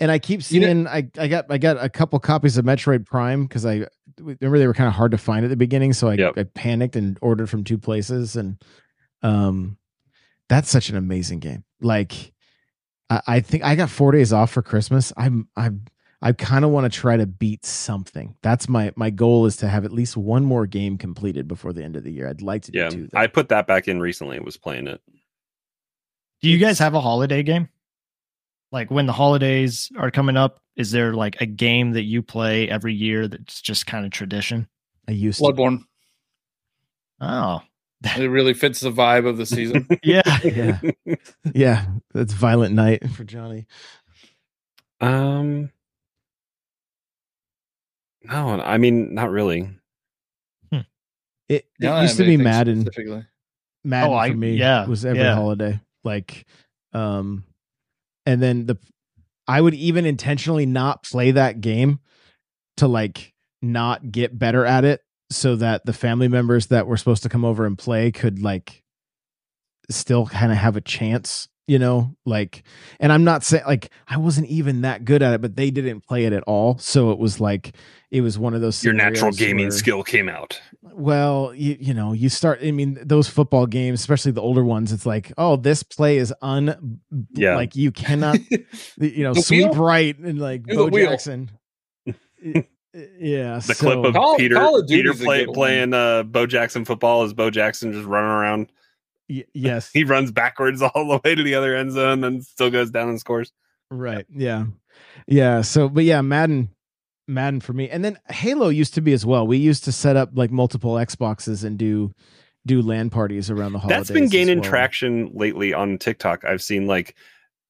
and I keep You know- seeing I I got I got a couple copies of Metroid Prime because I remember they were kind of hard to find at the beginning, so I, Yep. I panicked and ordered from two places, and um, that's such an amazing game. Like, I, I think I got four days off for Christmas. I'm I'm I kind of want to try to beat something. That's my my goal is to have at least one more game completed before the end of the year. I'd like to yeah, do that. I put that back in recently. and Was playing it. Do you guys have a holiday game? Like when the holidays are coming up, is there like a game that you play every year that's just kind of tradition? I used to. Bloodborne. Oh, It really fits the vibe of the season. [LAUGHS] Yeah. Yeah. [LAUGHS] yeah, that's violent night for Johnny. Um, no, I mean not really. It, it I used to be Madden. Madden Oh, I- for me yeah, was every yeah. holiday. Like um and then the I would even intentionally not play that game to like not get better at it so that the family members that were supposed to come over and play could like still kind of have a chance, you know? Like and I'm not saying like I wasn't even that good at it, but they didn't play it at all. So it was like it was one of those Your natural gaming where- skill came out. well, you you know, you start. I mean, those football games, especially the older ones, it's like, oh, this play is un. Yeah. like you cannot, [LAUGHS] you know, sweep wheel? right and like Bo. Jackson. [LAUGHS] yeah, The so, clip of Call- Peter Call of Peter play, playing uh, Bo Jackson football as Bo Jackson just running around. y- yes, [LAUGHS] He runs backwards [LAUGHS] all the way to the other end zone, and still goes down and scores. right, yeah, yeah. So, but yeah, Madden, Madden for me, and then Halo used to be as well. We used to set up like multiple Xboxes and do do LAN parties around the holidays. That's been gaining well. traction lately on TikTok. I've seen like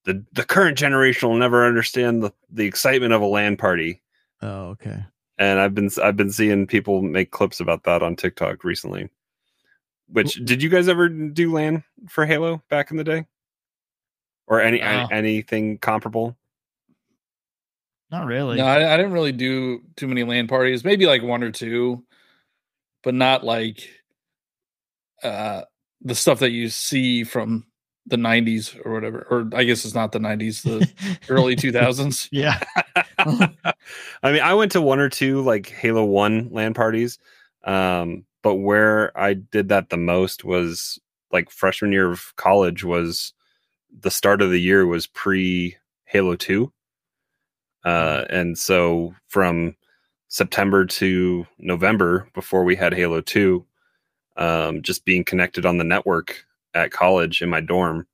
the the current generation will never understand the the excitement of a LAN party, Oh, okay. and I've been I've been seeing people make clips about that on TikTok recently. Which did you guys ever do LAN for Halo back in the day, or any No. anything comparable? Not really. No, I, I didn't really do too many land parties. Maybe like one or two, but not like uh the stuff that you see from the 90s or whatever. Or I guess it's not the 90s, the [LAUGHS] early 2000s. yeah. [LAUGHS] I mean, I went to one or two like Halo One land parties, um, but where I did that the most was like freshman year of college. Was the start of the year was pre Halo Two, uh, and so from September to November before we had Halo Two, um, just being connected on the network at college in my dorm,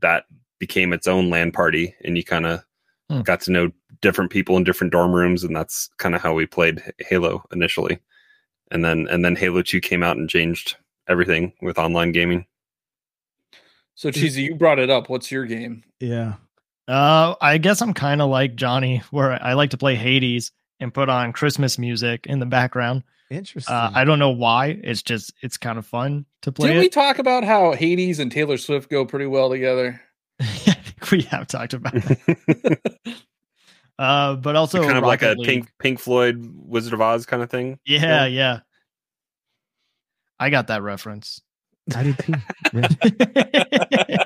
that became its own land party, and you kind of Hmm. got to know different people in different dorm rooms, and that's kind of how we played Halo initially. And then and then Halo Two came out and changed everything with online gaming. So Cheezy, you brought it up. What's your game? Yeah. Uh, I guess I'm kind of like Johnny, where I like to play Hades and put on Christmas music in the background. Interesting. Uh, I don't know why. It's just it's kind of fun to play Didn't we talk about how Hades and Taylor Swift go pretty well together? [LAUGHS] I [LAUGHS] think we have talked about it. [LAUGHS] Uh, but also kind of like a League. Pink Pink Floyd Wizard of Oz kind of thing. Yeah, yeah. I got that reference. I did too. [LAUGHS] Yeah.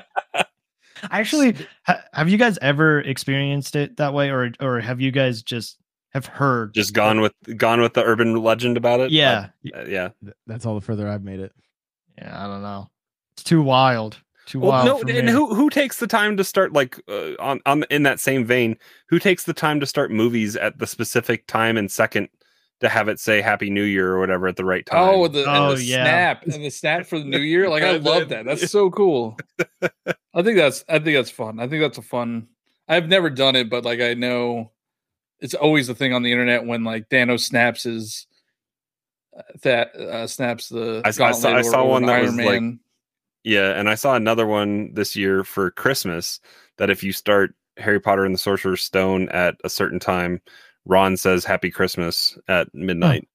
Actually, ha- have you guys ever experienced it that way, or or have you guys just have heard? Just gone with gone with the urban legend about it. Yeah, Uh, yeah. That's all the further I've made it. yeah. I don't know. It's too wild. Too Well, wild. no, for and me. who who takes the time to start like uh, on on in that same vein? Who takes the time to start movies at the specific time and second to have it say Happy New Year or whatever at the right time? Oh, the, Oh, and the yeah. snap and the snap for the new year. Like I [LAUGHS] love that. That's so cool. [LAUGHS] I think that's I think that's fun. I think that's a fun. I've never done it, but like I know it's always the thing on the internet when like Thanos snaps his uh, that uh, snaps the. I saw- I saw- I saw or- or one that Iron was, like, Man. Yeah, and I saw another one this year for Christmas that if you start Harry Potter and the Sorcerer's Stone at a certain time, Ron says Happy Christmas at midnight.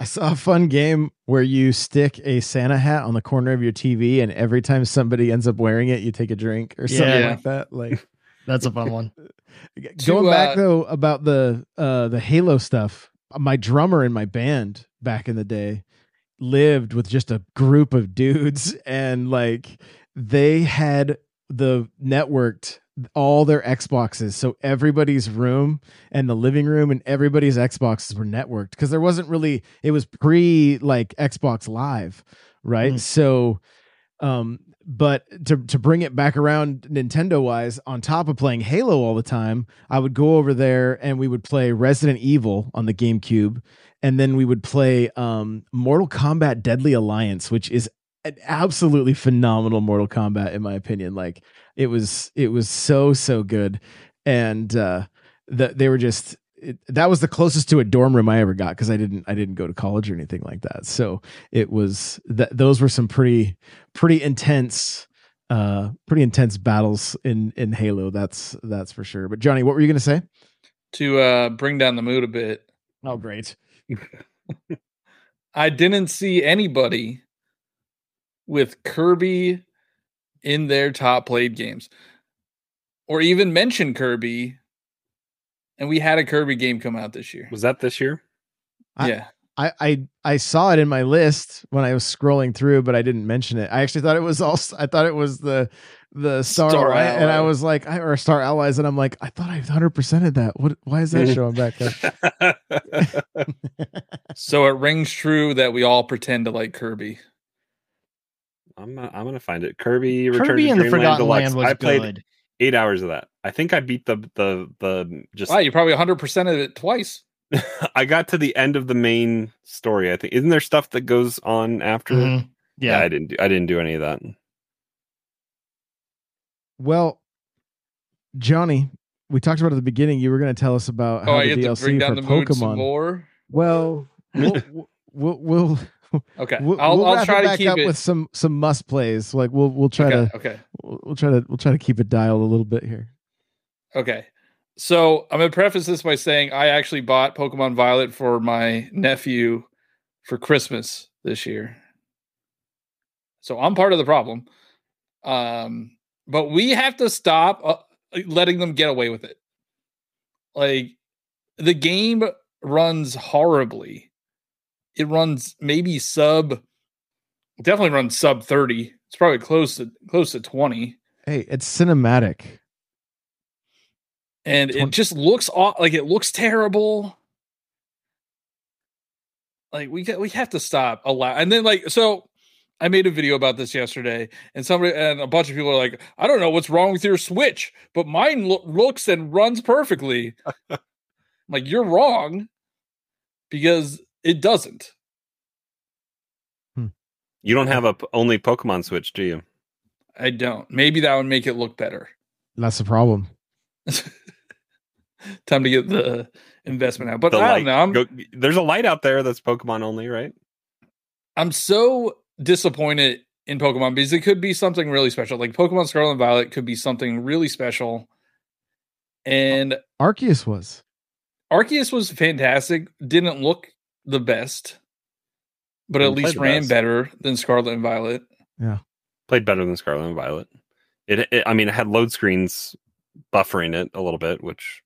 I saw a fun game where you stick a Santa hat on the corner of your TV, and every time somebody ends up wearing it, you take a drink or something Yeah. like that. Like [LAUGHS] That's a fun one. [LAUGHS] going To, back uh, though about the uh the Halo stuff. My drummer in my band back in the day lived with just a group of dudes, [LAUGHS] and like they had the networked all their Xboxes. So everybody's room and the living room and everybody's Xboxes were networked because there wasn't really it was pre like Xbox Live, right? Mm. So um but to to bring it back around Nintendo wise, on top of playing Halo all the time, I would go over there and we would play Resident Evil on the GameCube, and then we would play um Mortal Kombat Deadly Alliance, which is an absolutely phenomenal Mortal Kombat in my opinion. Like it was it was so so good, and uh, that they were just it, that was the closest to a dorm room I ever got because I didn't I didn't go to college or anything like that. So it was that those were some pretty pretty intense uh pretty intense battles in in Halo. That's that's for sure. But Johnny, what were you gonna say? To uh, bring down the mood a bit, Oh, great. I didn't see anybody with Kirby in their top played games or even mention Kirby. And we had a Kirby game come out this year. Was that this year? I- yeah. I, I I saw it in my list when I was scrolling through, but I didn't mention it. I actually thought it was also I thought it was the the Star, Star Ally, and I was like, I, or Star Allies, and I'm like, I thought I 100 percented that. What? Why is that [LAUGHS] showing back there? [LAUGHS] [LAUGHS] So it rings true that we all pretend to like Kirby. I'm I'm gonna find it. Kirby Return Kirby to and the Forgotten Deluxe. Land was I played good. eight hours of that. I think I beat the the the just. Wow, you probably 100% of it twice. I got to the end of the main story. I think isn't there stuff that goes on after? it? Mhm. Yeah. I didn't do. I didn't do any of that. Well, Johnny, we talked about at the beginning. You were going to tell us about how Oh, I the to DLC bring down for the Pokemon. more. Well, we'll we'll we'll, Okay. we'll, I'll, we'll I'll try to keep up it. with some some must plays. Like we'll we'll try okay. to Okay. we'll, we'll try to we'll try to keep it dialed a little bit here. Okay. So I'm gonna preface this by saying I actually bought Pokemon Violet for my nephew for Christmas this year. So I'm part of the problem. Um, but we have to stop uh, letting them get away with it. Like the game runs horribly. It runs maybe sub definitely runs sub 30. It's probably close to close to 20. Hey, it's cinematic. and it just looks aw- like it looks terrible. Like we we have to stop allow and then like so I made a video about this yesterday and somebody and a bunch of people are like I don't know what's wrong with your switch but mine lo- looks and runs perfectly. I'm [LAUGHS] like you're wrong because it doesn't. Hmm. You don't have a p- only Pokemon Switch, do you? I don't. Maybe that would make it look better. That's the problem. [LAUGHS] Time to get the investment out. But The I light. don't know. I'm, Go- there's a light out there that's Pokemon only, right? I'm so disappointed in Pokemon because it could be something really special. Like Pokemon Scarlet and Violet could be something really special. And Arceus was. Arceus was fantastic. Didn't look the best, but at least ran best. better than Scarlet and Violet. Yeah. Played better than Scarlet and Violet. It, it I mean, it had load screens buffering it a little bit, which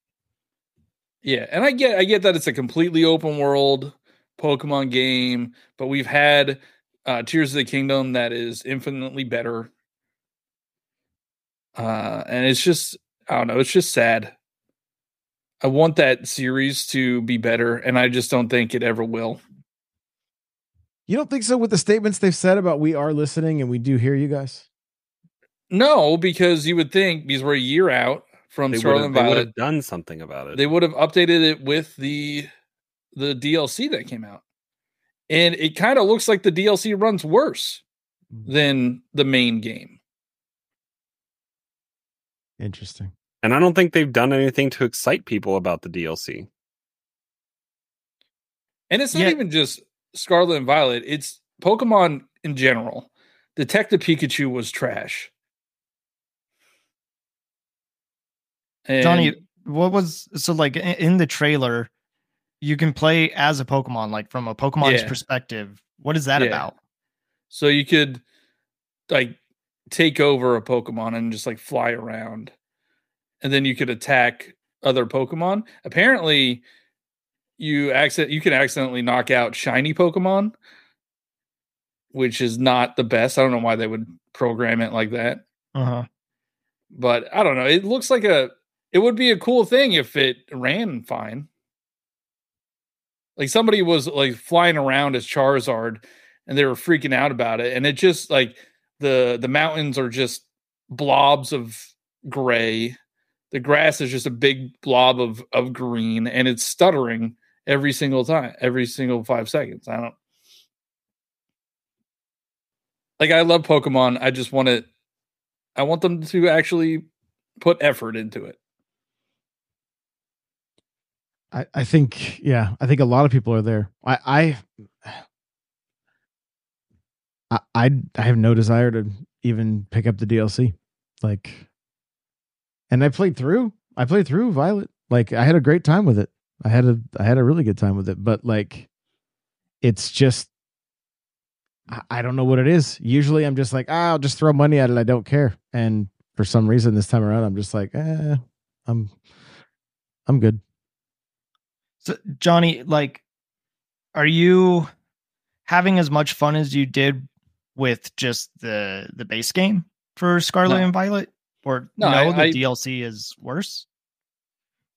Yeah, and I get I get that it's a completely open world Pokemon game, but we've had uh Tears of the Kingdom that is infinitely better. Uh and it's just I don't know, it's just sad. I want that series to be better and I just don't think it ever will. You don't think so with the statements they've said about we are listening and we do hear you guys? No, because you would think because we're a year out from they would Scarlet have and they would have done something about it. they would have updated it with the the DLC that came out. And it kind of looks like the DLC runs worse mm. than the main game. Interesting. and I don't think they've done anything to excite people about the DLC. And it's not Yeah. even just Scarlet and Violet, it's Pokemon in general. Detective Pikachu was trash. And Johnny, what was so like in the trailer? You can play as a Pokemon, like from a Pokemon's Yeah. perspective. What is that Yeah. about? so you could like take over a Pokemon and just like fly around. And then you could attack other Pokemon. Apparently, you accident you can accidentally knock out shiny Pokemon, which is not the best. I don't know why they would program it like that. Uh huh. But I don't know. It looks like a it would be a cool thing if it ran fine. Like somebody was like flying around as Charizard and they were freaking out about it and it just like the the mountains are just blobs of gray. The grass is just a big blob of of green and it's stuttering every single time, every single 5 seconds. I don't Like I love Pokemon. I just want it I want them to actually put effort into it. I, I think yeah, I think a lot of people are there. I I [SIGHS] I I, have no desire to even pick up the DLC. Like and I played through. I played through Violet. Like I had a great time with it. I had a I had a really good time with it, but like it's just I, I don't know what it is. Usually I'm just like, ah, I'll just throw money at it. I don't care. And for some reason this time around I'm just like, eh, I'm I'm good. So, Johnny, like, are you having as much fun as you did with just the the base game for Scarlet No. and Violet, or No, no, I- the I- DLC is worse?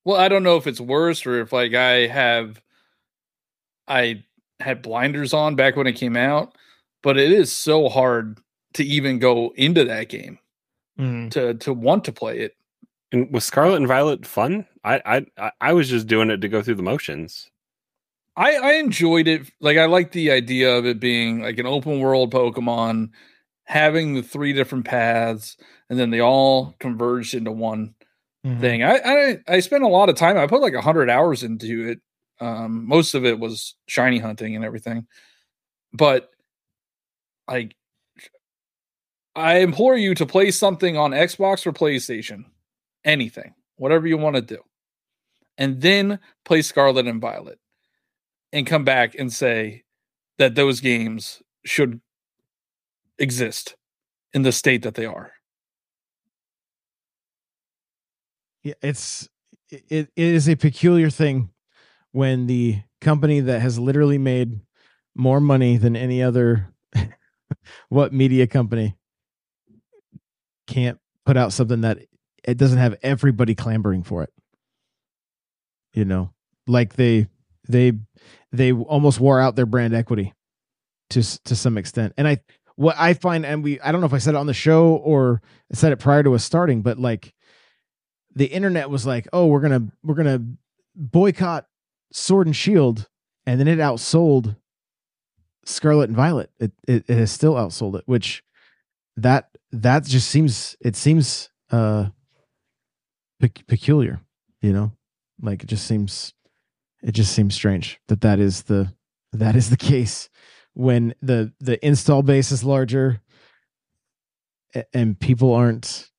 Well, I don't know if it's worse or if like I have I had blinders on back when it came out, but it is so hard to even go into that game Mm. to to want to play it. And was Scarlet and Violet fun? I I I- I was just doing it to go through the motions. I I enjoyed it. Like I like the idea of it being like an open world Pokemon, having the three different paths, and then they all converged into one Mhm. thing. I, I I spent a lot of time. I put like a hundred hours into it. Um, most of it was shiny hunting and everything, but like, I implore you to play something on Xbox or PlayStation, anything, whatever you want to do, and then play Scarlet and Violet, and come back and say that those games should exist in the state that they are. Yeah, it's it, it is a peculiar thing when the company that has literally made more money than any other [LAUGHS] what media company can't put out something that it doesn't have everybody clamoring for it. You know, like they they they almost wore out their brand equity to to some extent. And I what I find and we I don't know if I said it on the show or I said it prior to us starting, but like the internet was like, "Oh, we're gonna we're gonna boycott Sword and Shield," and then it outsold Scarlet and Violet. It it, it has still outsold it, which that that just seems it seems uh pe- peculiar, you know, like it just seems it just seems strange that that is the that is the case when the the install base is larger and people aren't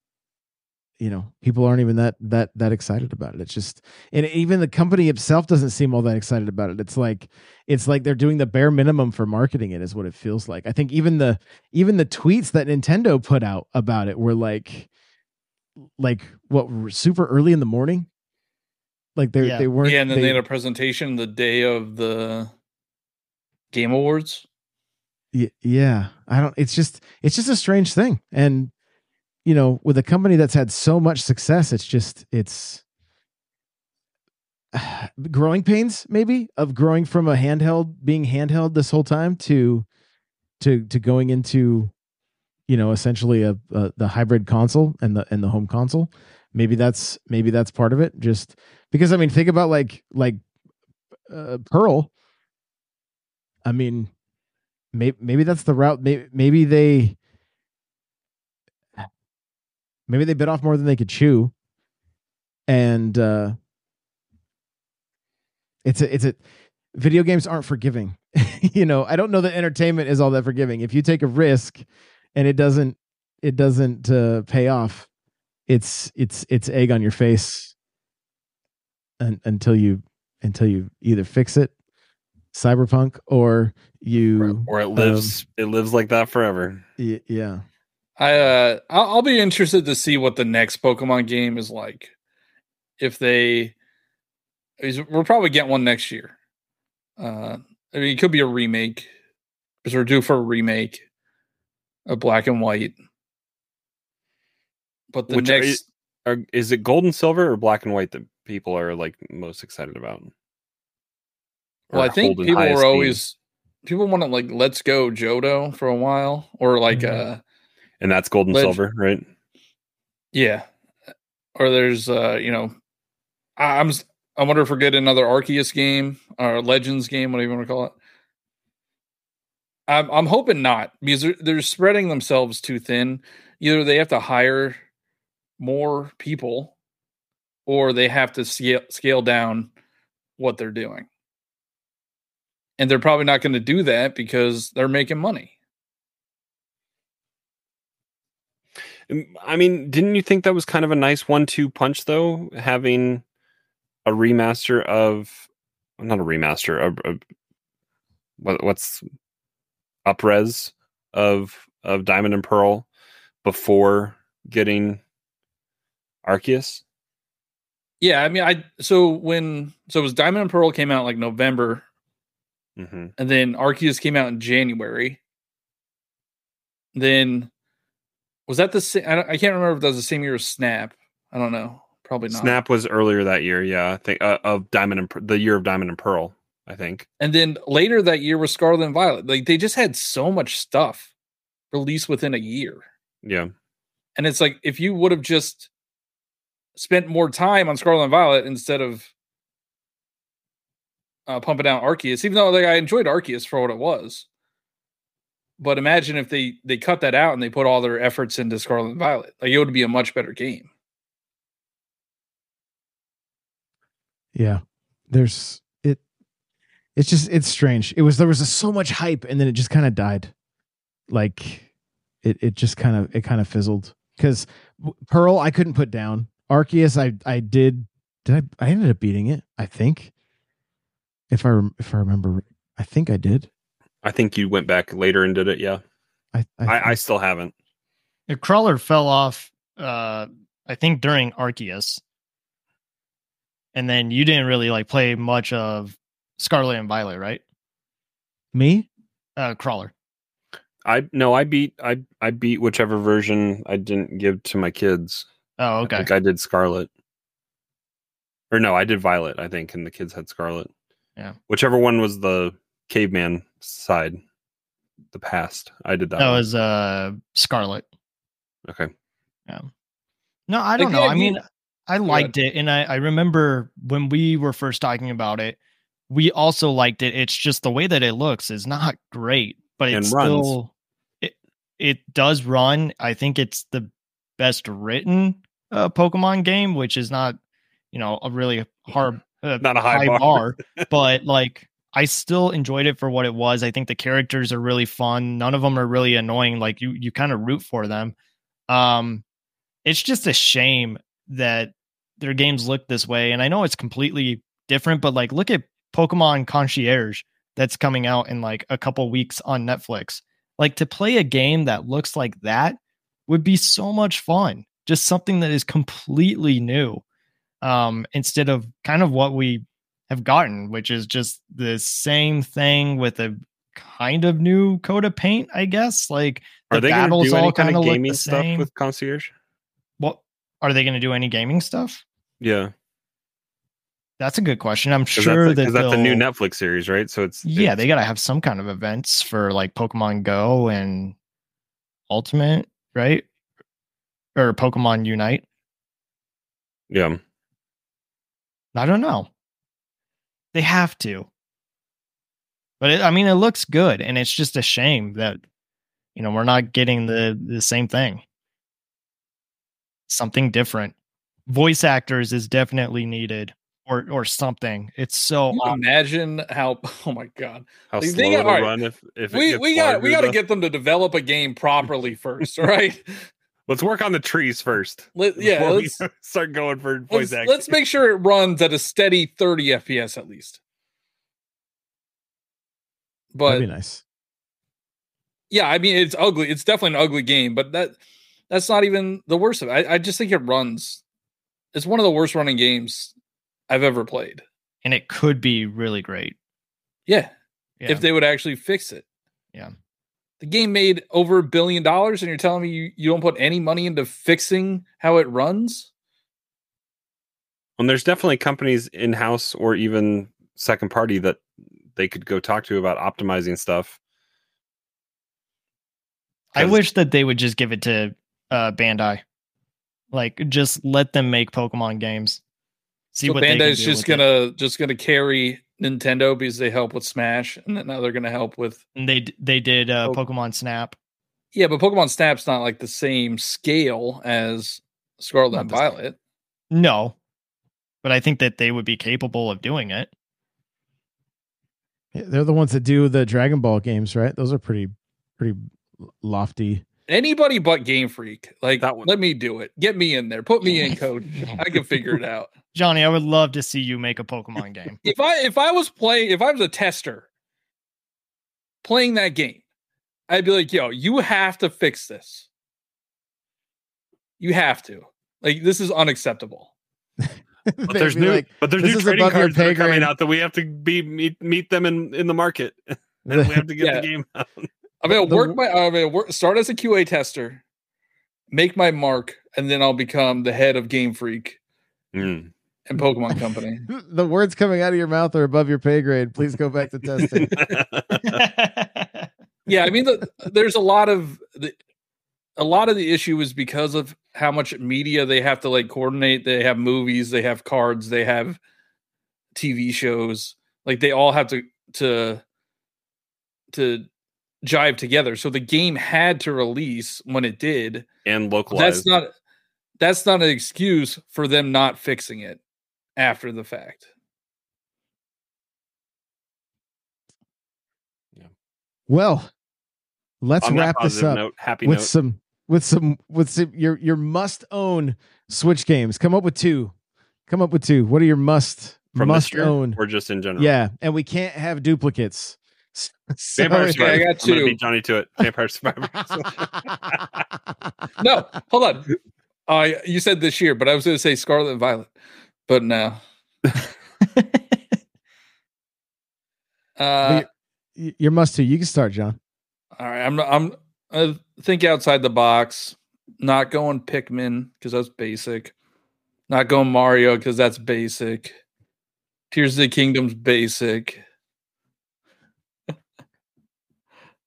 you know people aren't even that that that excited about it. It's just and even the company itself doesn't seem all that excited about it. It's like it's like they're doing the bare minimum for marketing it is what it feels like. I think even the even the tweets that nintendo put out about it were like like what super early in the morning like they Yeah. they weren't yeah, and then they, they- had a presentation the day of the Game Awards. Y- yeah i don't it's just it's just a strange thing and you know with a company that's had so much success it's just it's [SIGHS] growing pains maybe of growing from a handheld being handheld this whole time to to to going into you know essentially a, a the hybrid console and the and the home console maybe that's maybe that's part of it. Just because i mean think about like like uh, pearl. I mean maybe maybe that's the route maybe maybe they maybe they bit off more than they could chew. And uh it's a it's a video games aren't forgiving. [LAUGHS] You know i don't know that entertainment is all that forgiving. If you take a risk and it doesn't it doesn't uh pay off it's it's it's egg on your face un, until you until you either fix it cyberpunk or you Or it um, lives it lives like that forever. y- yeah I uh, I'll, I'll be interested to see what the next Pokemon game is like. If they, we're probably getting one next year. Uh, I mean, it could be a remake because we're due for a remake of Black and White. But the Which next, Are, is it gold and silver or black and white that people are like most excited about? well, I think people were always people want to like Let's Go Johto for a while, or like Mhm. uh, and that's gold and Leg- silver, right? Yeah. Or there's uh, you know, I, I'm I wonder if we're getting another Arceus game or Legends game, whatever you want to call it. I'm I'm hoping not because they're, they're spreading themselves too thin. Either they have to hire more people, or they have to scale scale down what they're doing. And they're probably not going to do that because they're making money. I mean, didn't you think that was kind of a nice one-two punch though, having a remaster of not a remaster, a, a what, what's upres of of Diamond and Pearl before getting Arceus? Yeah, I mean, I so when so it was Diamond and Pearl came out like November, Mm-hmm. and then Arceus came out in January. Then was that the same? I, I can't remember if that was the same year as Snap. I don't know. Probably not. Snap was earlier that year, yeah. I think uh, of Diamond and the year of Diamond and Pearl. I think. And then later that year was Scarlet and Violet. Like they just had so much stuff released within a year. Yeah. And it's like if you would have just spent more time on Scarlet and Violet instead of uh, pumping out Arceus, even though like I enjoyed Arceus for what it was. But imagine if they they cut that out and they put all their efforts into Scarlet and Violet. Like it would be a much better game. Yeah. There's it it's just it's strange. It was there was so much hype and then it just kind of died. Like it it just kind of it kind of fizzled cuz Pearl I couldn't put down. Arceus I I did did I I ended up beating it, I think. If I rem- if I remember I think I did. I think you went back later and did it. Yeah. I I, I, I still haven't. The crawler fell off uh I think during Arceus. And then you didn't really like play much of Scarlet and Violet, right? me? Uh crawler. I no, I beat I I beat whichever version I didn't give to my kids. Oh, I okay. think I did Scarlet. Or no, I did Violet, I think, and the kids had Scarlet. Yeah. Whichever one was the caveman side, the past. I did that. That one. was uh Scarlet. okay. Yeah. No, I don't Like, know. I mean, you- I liked it, and I, I remember when we were first talking about it, we also liked it. It's just the way that it looks is not great, but And it's runs. still it it does run. I think it's the best written uh, Pokemon game, which is not you know a really hard uh, Not a high bar. [LAUGHS] but like I still enjoyed it for what it was. I think the characters are really fun. None of them are really annoying. Like you, you kind of root for them. Um, it's just a shame that their games look this way. And I know it's completely different, but like look at Pokemon Concierge that's coming out in like a couple weeks on Netflix. Like to play a game that looks like that would be so much fun. Just something that is completely new. Um, instead of kind of what we have gotten, which is just the same thing with a kind of new coat of paint, I guess. Like the Are they going to battles do any all kind of gaming stuff same. with Concierge? What are they going to do? Any gaming stuff? Yeah, That's a good question. I'm sure that's, that that's a new Netflix series, right? So it's Yeah, it's- they got to have some kind of events for like Pokemon Go and Ultimate, right? Or Pokemon Unite. yeah. I don't know. They have to. But it, I mean, it looks good, and it's just a shame that you know we're not getting the the same thing. Something different. Voice actors is definitely needed, or or something. It's so Can you imagine how [LAUGHS] oh my god. How They- slow they got- it'll alright. run if if it We gets we got we got to get them to develop a game properly first, all [LAUGHS] right? Let's work on the trees first. Let, yeah, let's [LAUGHS] start going for voice let's, acting. let's make sure it runs at a steady 30 FPS at least. But That'd be nice. yeah, I mean it's ugly. It's definitely an ugly game, but that that's not even the worst of it. I, I just think it runs. It's one of the worst running games I've ever played. and it could be really great. Yeah, Yeah. if they would actually fix it. Yeah. The game made over a billion dollars, and you're telling me you, you don't put any money into fixing how it runs? And there's definitely companies in house or even second party that they could go talk to about optimizing stuff. i wish that they would just give it to uh, Bandai. Like, just let them make Pokemon games. See so what they can Bandai's do just with gonna just gonna carry Nintendo because they help with Smash, and then now they're gonna help with And they they did uh, Oh. Pokemon Snap. yeah, but Pokemon Snap's not like the same scale as Scarlet Not and the same. Violet. No, but I think that they would be capable of doing it. Yeah, They're the ones that do the Dragon Ball games, right? Those are pretty pretty lofty. Anybody but Game Freak. Like, That one. let me do it. Get me in there. Put me in, code. I can figure it out. [LAUGHS] Johnny, I would love to see you make a Pokemon game. [LAUGHS] If I if I was playing, if I was a tester playing that game, I'd be like, yo, you have to fix this. You have to. Like, this is unacceptable. But [LAUGHS] there's new, like, but there's new trading cards that are coming out that we have to be meet, meet them in in the market, and we have to get Yeah. the game out. I'm gonna The- work my. I'm gonna work, start as a QA tester, make my mark, and then I'll become the head of Game Freak Mm. and Pokemon Company. [LAUGHS] the words coming out of your mouth are above your pay grade. Please go back to testing. [LAUGHS] yeah, I mean, the, there's a lot of the, a lot of the issue is because of how much media they have to like coordinate. They have movies, they have cards, they have TV shows. Like they all have to to to jive together. So the game had to release when it did. and That's not that's not an excuse for them not fixing it after the fact. well, let's On wrap this up note, happy with note. some with some with some your your must own Switch games. Come up with two. Come up with two. What are your must from must this own? or just in general. Yeah, and we can't have duplicates. [LAUGHS] So- Vampire Okay, I Survivors. got I'm gonna two. Johnny to it. Vampire [LAUGHS] Survivors. [LAUGHS] No, hold on. Uh, you said this year, but I was going to say Scarlet and Violet, but no. Uh, Y- your must two. You can start, John. all right, I'm I'm I think outside the box. Not going Pikmin because that's basic. Not going Mario because that's basic. Tears of the Kingdom's basic.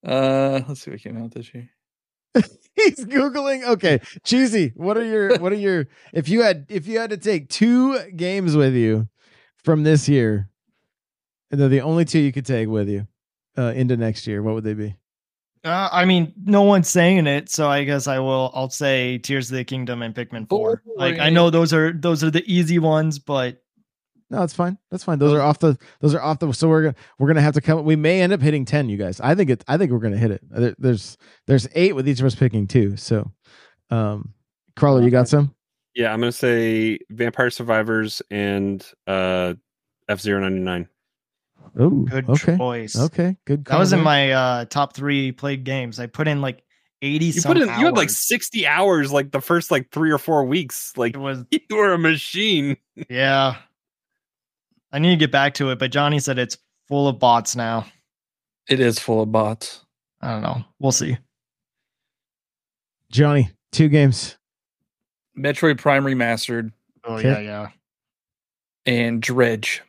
Uh, let's see what came out this year. [LAUGHS] He's googling. Okay, Cheezy. What are your what are your if you had if you had to take two games with you from this year, and they're the only two you could take with you uh, into next year, what would they be? Uh, I mean, no one's saying it, so I guess I will. I'll say Tears of the Kingdom and Pikmin Four. Like I know those are those are the easy ones, but No, it's fine. That's fine. Those are off the. Those are off the. So we're gonna we're gonna have to come. We may end up hitting ten, you guys. I think it. I think we're gonna hit it. There, there's there's eight with each of us picking two. So, um, Crawler, you got some? yeah, I'm gonna say Vampire Survivors and uh F 99 Oh, good okay, choice. okay, good. That was in my uh, top three played games. I put in like eighty. You some put in you had like 60 hours like the first like three or four weeks. Like It was [LAUGHS] you were a machine. yeah. I need to get back to it, but Johnny said it's full of bots now. It is full of bots. I don't know. We'll see. Johnny. Two games. Metroid Prime Remastered Oh Okay. yeah, yeah. and Dredge.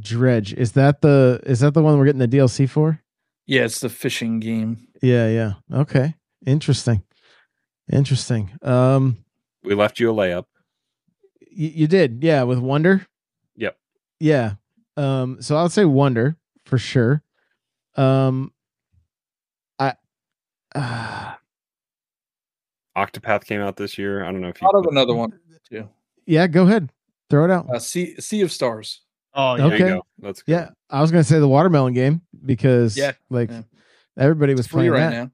Dredge. Is that the is that the one we're getting the DLC for? Yeah, it's the fishing game. Yeah, yeah. Okay. Interesting. Interesting. Um We left you a layup. Y- you did. Yeah, with Wonder. Yep. Yeah. Um so I'll say Wonder for sure. Um I uh, Octopath came out this year. I don't know if you Thought of another one [LAUGHS] too. yeah, go ahead. Throw it out. Uh, sea Sea of Stars. Oh yeah. There you okay. go. Let's go. Yeah, I was gonna say the watermelon game because Yeah, like yeah. everybody was It's playing right that. now.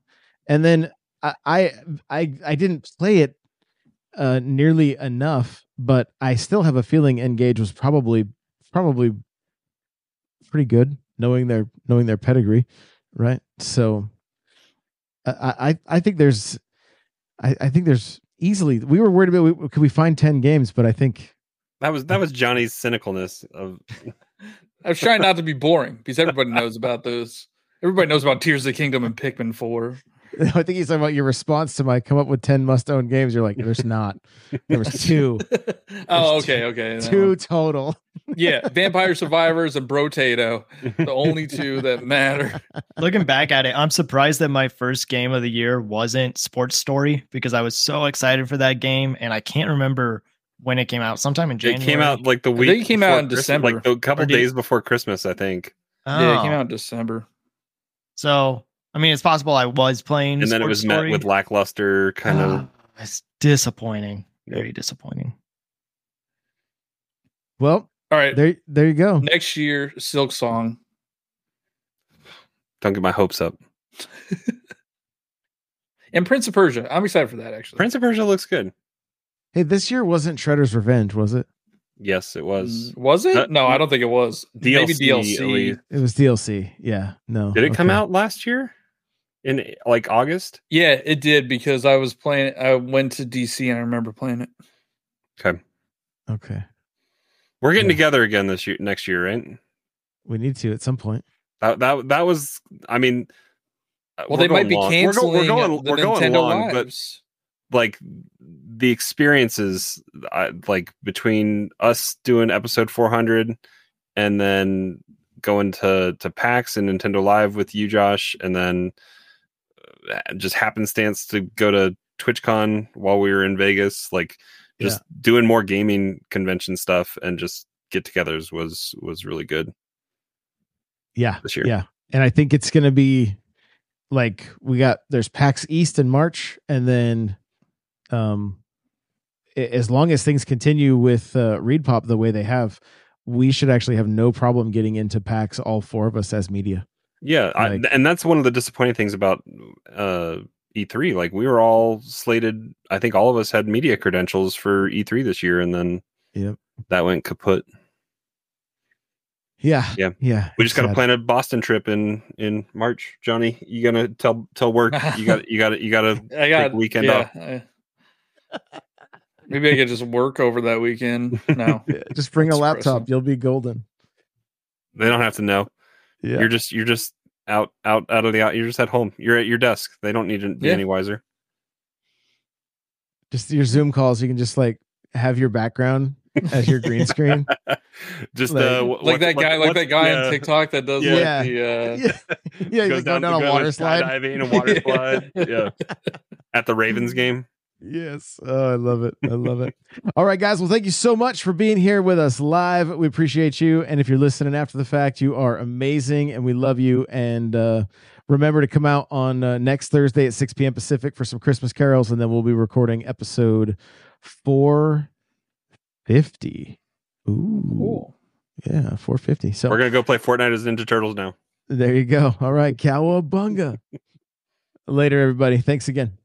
and then I, I I I didn't play it uh nearly enough, but I still have a feeling Engage was probably probably pretty good, knowing their knowing their pedigree, right? So I I I think there's I I think there's easily we were worried about we, could we find ten games, but I think That was that was Johnny's cynicalness of [LAUGHS] I was trying not to be boring because everybody knows about those. Everybody knows about Tears of the Kingdom and Pikmin 4. [LAUGHS] I think he's talking about your response to my come up with ten must own games. You're like, there's not. There was two, [LAUGHS] oh, There's okay, okay. that two one. total. [LAUGHS] Yeah, Vampire Survivors and Brotato, the only two that matter. Looking back at it, I'm surprised that my first game of the year wasn't Sports Story because I was so excited for that game, and I can't remember when it came out. Sometime in January. it January. came out like the think week. it came out in Christmas, December. like a couple days before Christmas, I think. Oh. Yeah, it came Oh. out in December. So I mean, it's possible I was playing, And then it Sports was Story. met with lackluster kind of. Ah, it's disappointing. Very disappointing. Well, All right. There, there you go. Next year, Silksong. Don't get my hopes up. [LAUGHS] and Prince of Persia. I'm excited for that actually. Prince of Persia looks good. Hey, this year wasn't Shredder's Revenge, was it? Yes, it was. Mm, Was it? Uh, no, I don't think it was. Maybe DLC, at DLC. It was DLC. Yeah. No. Did it come out last year? In like August? Yeah, it did because I was playing. I went to DC and I remember playing it. Okay. Okay. We're getting Yeah. together again this year next year, right? We need to at some point. That that that was I mean uh, Well, they might be long. canceling. We're, go- we're going the we're going Nintendo long, but like the experiences I, like between us doing episode 400 and then going to to PAX and Nintendo Live with you Josh and then uh, just happenstance to go to TwitchCon while we were in Vegas like just doing more gaming convention stuff and just get-togethers was was really good Yeah. this year. Yeah. And I think it's going to be like we got there's PAX East in March and then um as long as things continue with uh ReedPop the way they have, we should actually have no problem getting into PAX all four of us as media. Yeah, I, and that's one of the disappointing things about uh, E3. Like we were all slated. I think all of us had media credentials for E3 this year, and then Yep. that went kaput. Yeah. Yeah. Yeah. We just got to plan a Boston trip in in March. Johnny, you gonna tell tell work? You got you got you got to [LAUGHS] I got take a weekend yeah, off. I- maybe I could just work over that weekend. No, [LAUGHS] Just bring a laptop. depressing. You'll be golden. They don't have to know. Yeah. You're just you're just out out out of the out. You're just at home. You're at your desk. They don't need to be Yeah. any wiser. just your Zoom calls. You can just like have your background as your green screen. [LAUGHS] just Like- uh, like that what- guy, like that guy yeah. on TikTok that does Yeah. like Yeah. the uh, [LAUGHS] yeah. Yeah. He's goes like going down a goes water slide. skydiving, a water slide. [LAUGHS] yeah, at the Ravens game. Yes. Oh, I love it. I love it. [LAUGHS] All right, guys. Well, thank you so much for being here with us live. We appreciate you. And if you're listening after the fact, you are amazing and we love you. And uh, remember to come out on uh, next Thursday at 6 p.m. Pacific for some Christmas carols. And then we'll be recording episode 450. Ooh. cool. Yeah, 450. So We're gonna go play Fortnite as Ninja Turtles now. there you go. All right. Cowabunga. [LAUGHS] Later, everybody. Thanks again.